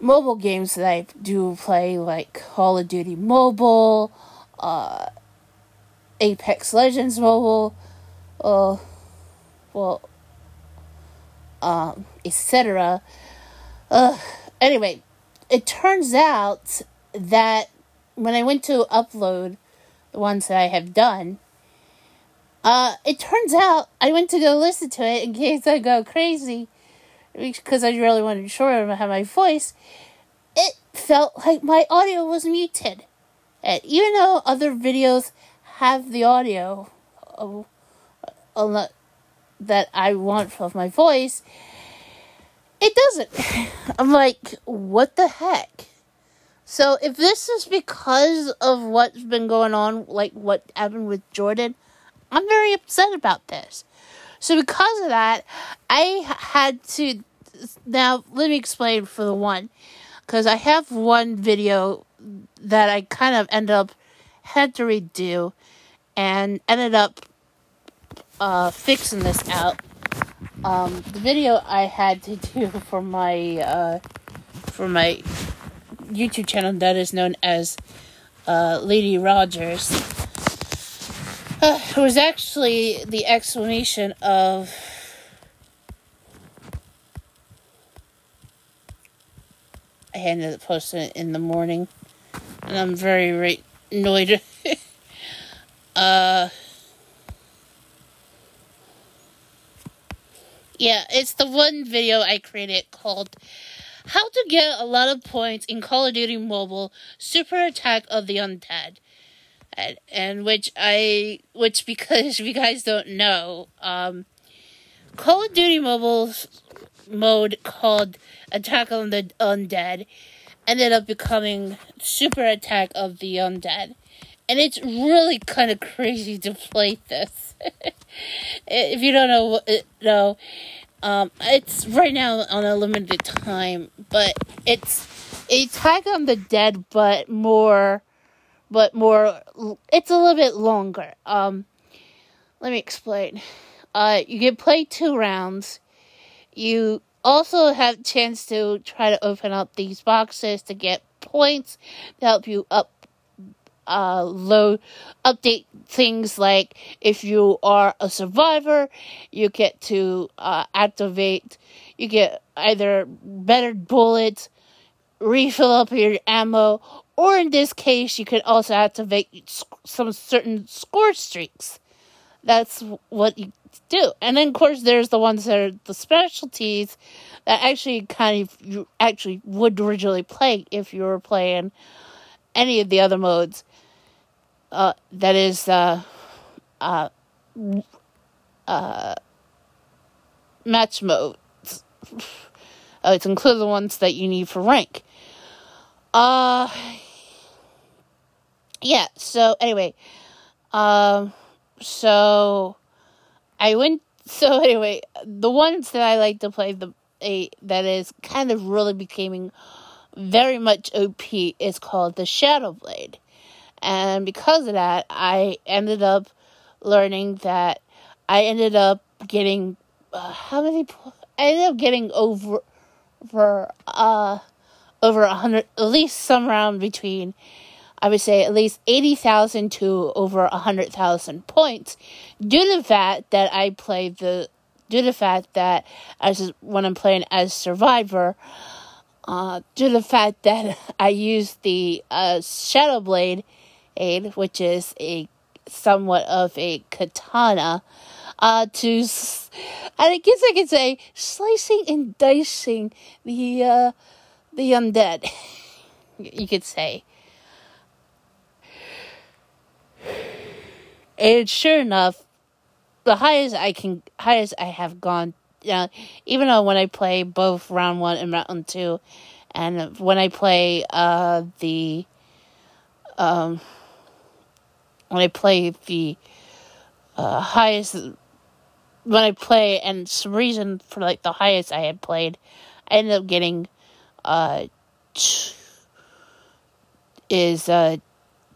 mobile games that I do play, like Call of Duty Mobile, uh, Apex Legends Mobile, uh, well, um, etc. Anyway, it turns out that when I went to upload the ones that I have done, uh, it turns out I went to go listen to it in case I go crazy because I really wanted to show him how my voice. It felt like my audio was muted, and even though other videos have the audio of, of that I want of my voice, it doesn't. I'm like, what the heck? So if this is because of what's been going on, like what happened with Jordan, I'm very upset about this. So because of that, I had to now let me explain for the one because I have one video that I kind of end up had to redo and ended up uh, fixing this out. Um, the video I had to do for my uh, for my YouTube channel that is known as uh, Lady Rogers uh, was actually the explanation of I had to post it in the morning and I'm very annoyed. uh, yeah, it's the one video I created called How to Get a Lot of Points in Call of Duty Mobile Super Attack of the Undead. And, and which I, which because you guys don't know, um, Call of Duty Mobile's mode called Attack on the Undead ended up becoming Super Attack of the Undead. And it's really kind of crazy to play this. if you don't know, no, um, it's right now on a limited time, but it's a Attack on the Dead, but more, but more. It's a little bit longer. Um, let me explain. Uh, you can play two rounds. You also have chance to try to open up these boxes to get points to help you up uh, load update things like if you are a survivor you get to uh, activate you get either better bullets refill up your ammo or in this case you could also activate some certain score streaks that's what you do. And then, of course, there's the ones that are the specialties that actually kind of you actually would originally play if you were playing any of the other modes. Uh, that is, uh, uh, uh, match modes. Uh, it's included the ones that you need for rank. Uh, yeah, so anyway, um, so I went. So anyway, the ones that I like to play the a that is kind of really becoming very much OP is called the Shadow Blade, and because of that, I ended up learning that I ended up getting uh, how many? I ended up getting over for uh over a hundred, at least some round between I would say at least 80,000 to over 100,000 points due to the fact that I play the due to the fact that as when I'm playing as survivor uh, due to the fact that I use the uh, Shadow Blade which is a somewhat of a katana uh, to I guess I could say slicing and dicing the uh, the undead you could say. And sure enough, the highest I can, highest I have gone, uh, even though when I play both round one and round two, and when I play uh, the, um, when I play the uh, highest, when I play, and some reason for like the highest I had played, I ended up getting, uh, is uh,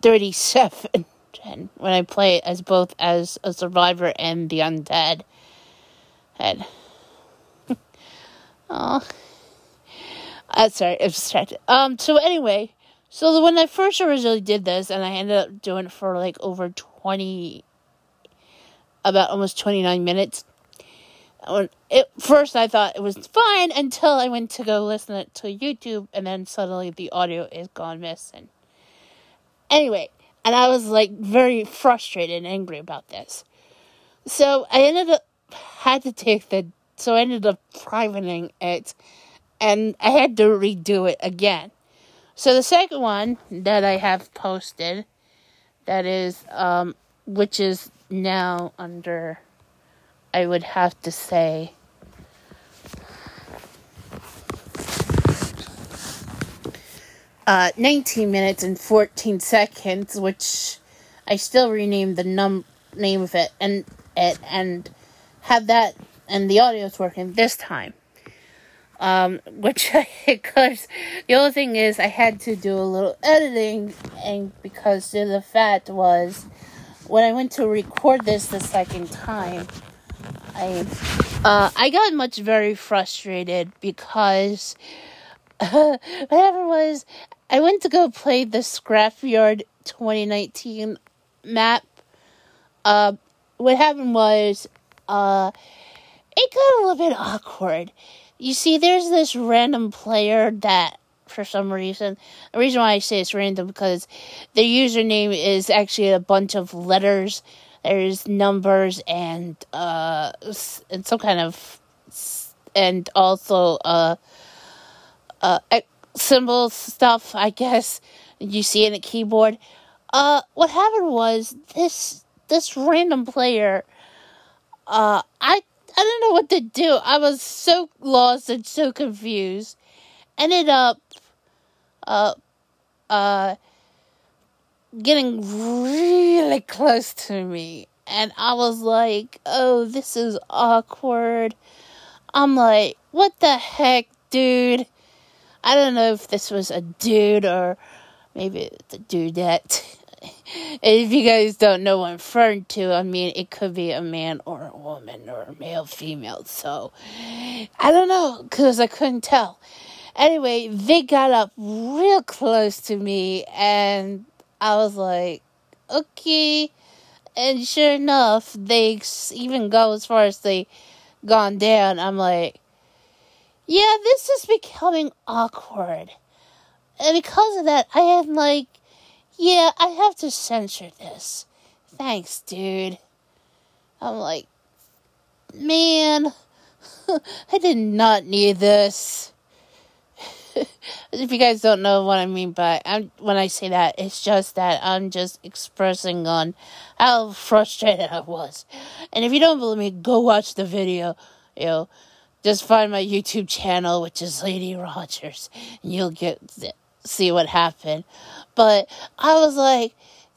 thirty seven and when I play as both as a survivor and the undead. Head. oh. Uh, sorry, I'm distracted. Um, so anyway, so when I first originally did this, and I ended up doing it for like over 20, about almost 29 minutes. It first I thought it was fine until I went to go listen it to YouTube, and then suddenly the audio is gone missing. Anyway, and I was like very frustrated and angry about this. So I ended up had to take the so I ended up privating it and I had to redo it again. So the second one that I have posted that is um which is now under I would have to say uh, 19 minutes and 14 seconds, which I still renamed the num name of it and it and have that and the audio's working this time. Um, which because the only thing is I had to do a little editing and because the fact was when I went to record this the second time, I uh, I got much very frustrated because uh, whatever was I went to go play the Scrapyard 2019 map. Uh, what happened was, uh, it got a little bit awkward. You see, there's this random player that for some reason. The reason why I say it's random because the username is actually a bunch of letters. There's numbers and uh and some kind of and also uh uh symbols stuff. I guess you see in the keyboard. Uh, what happened was this this random player. Uh, I I don't know what to do. I was so lost and so confused. Ended up, uh, uh, getting really close to me. And I was like, oh, this is awkward. I'm like, what the heck, dude? I don't know if this was a dude or maybe the dudette. if you guys don't know what I'm referring to, I mean, it could be a man or a woman or a male, female. So, I don't know, because I couldn't tell. Anyway, they got up real close to me, and I was like, okay. And sure enough, they even go as far as they gone down. I'm like, yeah, this is becoming awkward. And because of that, I am like, yeah, I have to censor this. Thanks, dude. I'm like, man, I did not need this. if you guys don't know what I mean by I'm when I say that, it's just that I'm just expressing on how frustrated I was. And if you don't believe me, go watch the video. You know, just find my YouTube channel, which is Lady Rogers, and you'll get see what happened. But I was like,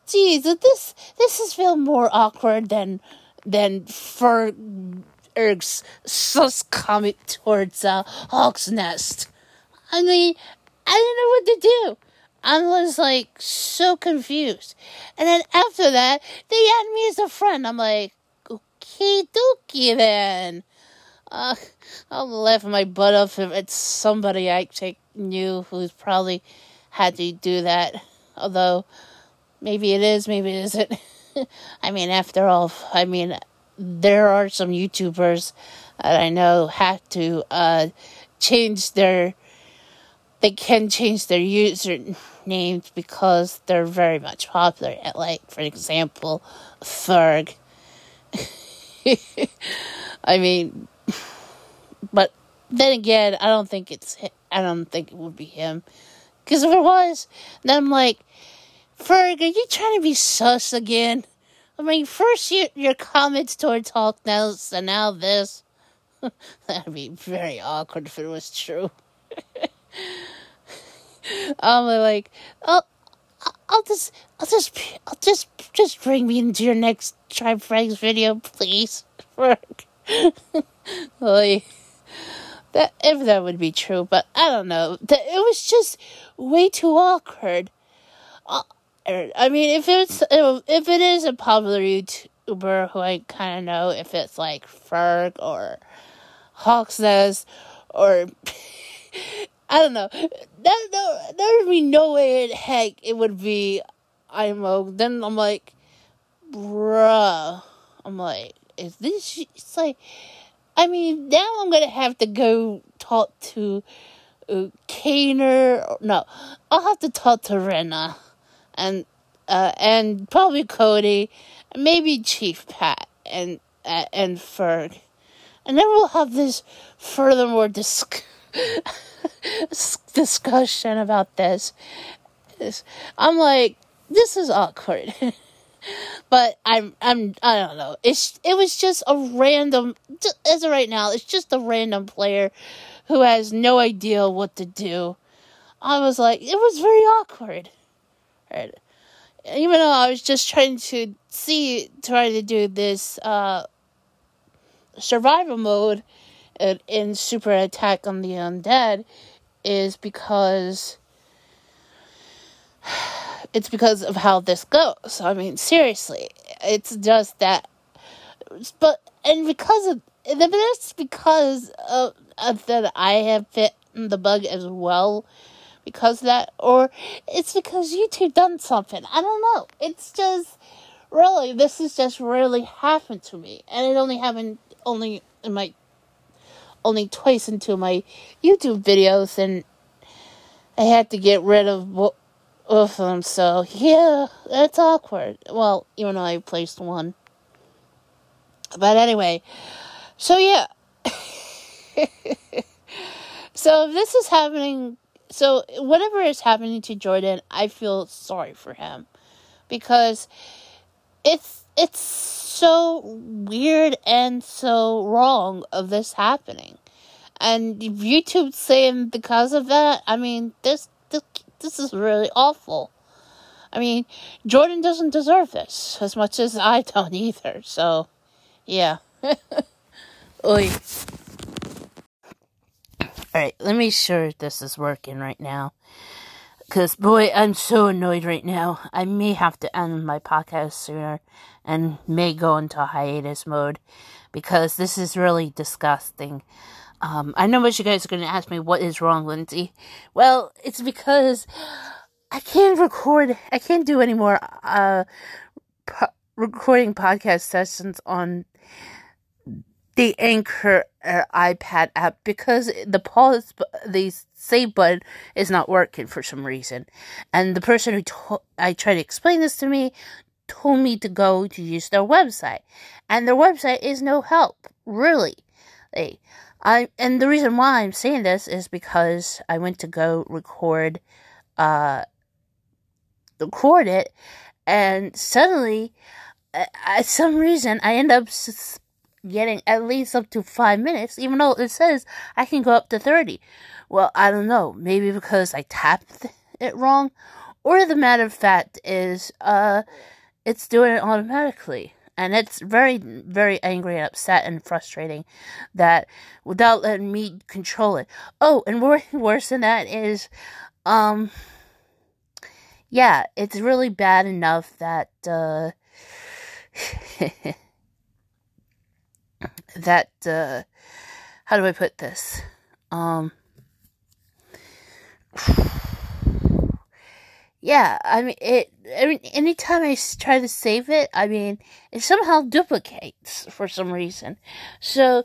geez, this this is feel more awkward than than Ferg's sus comment towards uh, Hawk's Nest. I mean, I didn't know what to do. I was like so confused. And then after that, they added me as a friend. I'm like, okay, dookie then. Uh, I'll laugh my butt off if it's somebody I take knew who's probably had to do that. Although, maybe it is, maybe it isn't. I mean, after all, I mean, there are some YouTubers that I know have to uh, change their. They can change their usernames because they're very much popular. Like, for example, Ferg. I mean, but then again, I don't think it's. I don't think it would be him because if it was, then I'm like, Ferg, are you trying to be sus again? I mean, first you, your comments towards Hulk, now, and now this. That'd be very awkward if it was true. Um, I'm like, oh, I'll just, I'll just, I'll just, just bring me into your next Tribe Frags video, please, Ferg. like, that if that would be true, but I don't know. That it was just way too awkward. Uh, er, I mean, if it's if it is a popular YouTuber who I kind of know, if it's like Ferg or Hawks Nest or I don't know, that there would be no way in heck it would be IMO. Then I'm like, bruh, I'm like, is this? It's like I mean, now I'm gonna have to go talk to uh, Kaner. No, I'll have to talk to Rena, and uh, and probably Cody, maybe Chief Pat and uh, and Ferg, and then we'll have this furthermore disc- discussion about this. I'm like, this is awkward. but I'm I'm I don't know. It's it was just a random as of right now. It's just a random player who has no idea what to do. I was like, it was very awkward. Right. Even though I was just trying to see, try to do this uh, survival mode in, in Super Attack on the Undead, is because it's because of how this goes. I mean, seriously, it's just that. But and because of that's because of, of that I have fit the bug as well because that or it's because YouTube done something. I don't know. It's just really this has just really happened to me. And it only happened only in my only twice into my YouTube videos and I had to get rid of them, so yeah, it's awkward. Well, even though I placed one. But anyway, so yeah. so this is happening. So whatever is happening to Jordan, I feel sorry for him because it's it's so weird and so wrong of this happening. And YouTube saying because of that, I mean, this this this is really awful. I mean, Jordan doesn't deserve this as much as I don't either. So, yeah. Oi. Alright, let me sure this is working right now. Because, boy, I'm so annoyed right now. I may have to end my podcast sooner and may go into hiatus mode because this is really disgusting. Um, I know what you guys are going to ask me, what is wrong, Lindsay? Well, it's because I can't record, I can't do any more, uh, po- recording podcast sessions on the Anchor uh, iPad app because the pause, the save button is not working for some reason. And the person who to- I tried to explain this to me told me to go to use their website. And their website is no help, really. They, I and the reason why I'm saying this is because I went to go record uh record it and suddenly at some reason I end up getting at least up to 5 minutes even though it says I can go up to 30. Well, I don't know, maybe because I tapped it wrong or the matter of fact is uh it's doing it automatically and it's very very angry and upset and frustrating that without letting me control it. Oh and worse than that is um yeah it's really bad enough that uh that uh how do i put this? Um yeah, I mean it. I mean, anytime I try to save it, I mean it somehow duplicates for some reason. So,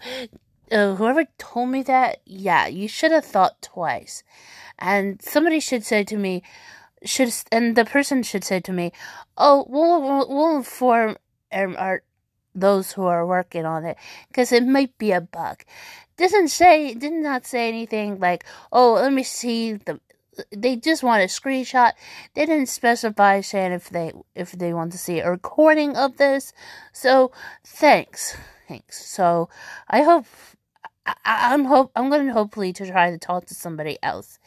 uh, whoever told me that, yeah, you should have thought twice. And somebody should say to me, should and the person should say to me, "Oh, we'll we'll, inform um, our those who are working on it because it might be a bug." Doesn't say did not say anything like, "Oh, let me see the they just want a screenshot. They didn't specify saying if they if they want to see a recording of this. So thanks, thanks. So I hope I, am hope I'm going to hopefully to try to talk to somebody else.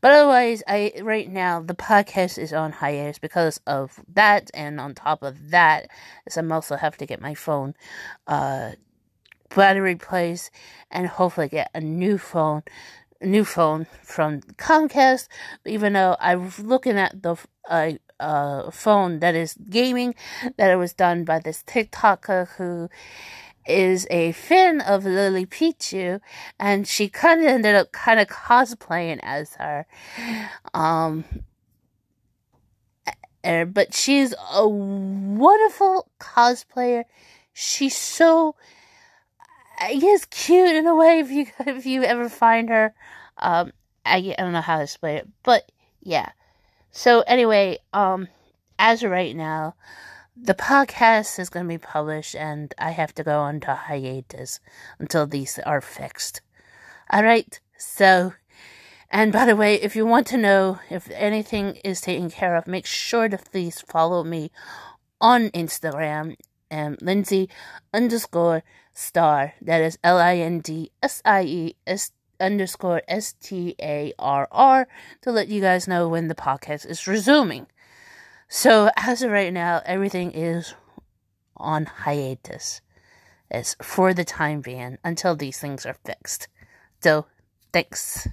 But otherwise, I right now the podcast is on hiatus because of that, and on top of that, I'm also have to get my phone uh battery replaced and hopefully get a new phone new phone from Comcast, even though I'm looking at the uh, uh, phone that is gaming, that it was done by this TikToker who is a fan of Lily Pichu, and she kind of ended up kind of cosplaying as her. Um, but she's a wonderful cosplayer. She's so I guess cute in a way if you if you ever find her. Um, I, I don't know how to explain it, but yeah. So anyway, um, as of right now, the podcast is going to be published, and I have to go on to hiatus until these are fixed. All right. So, and by the way, if you want to know if anything is taken care of, make sure to please follow me on Instagram and Lindsay underscore star. That is L I N D S I E S underscore S T A R R to let you guys know when the podcast is resuming. So as of right now, everything is on hiatus. It's for the time being until these things are fixed. So thanks.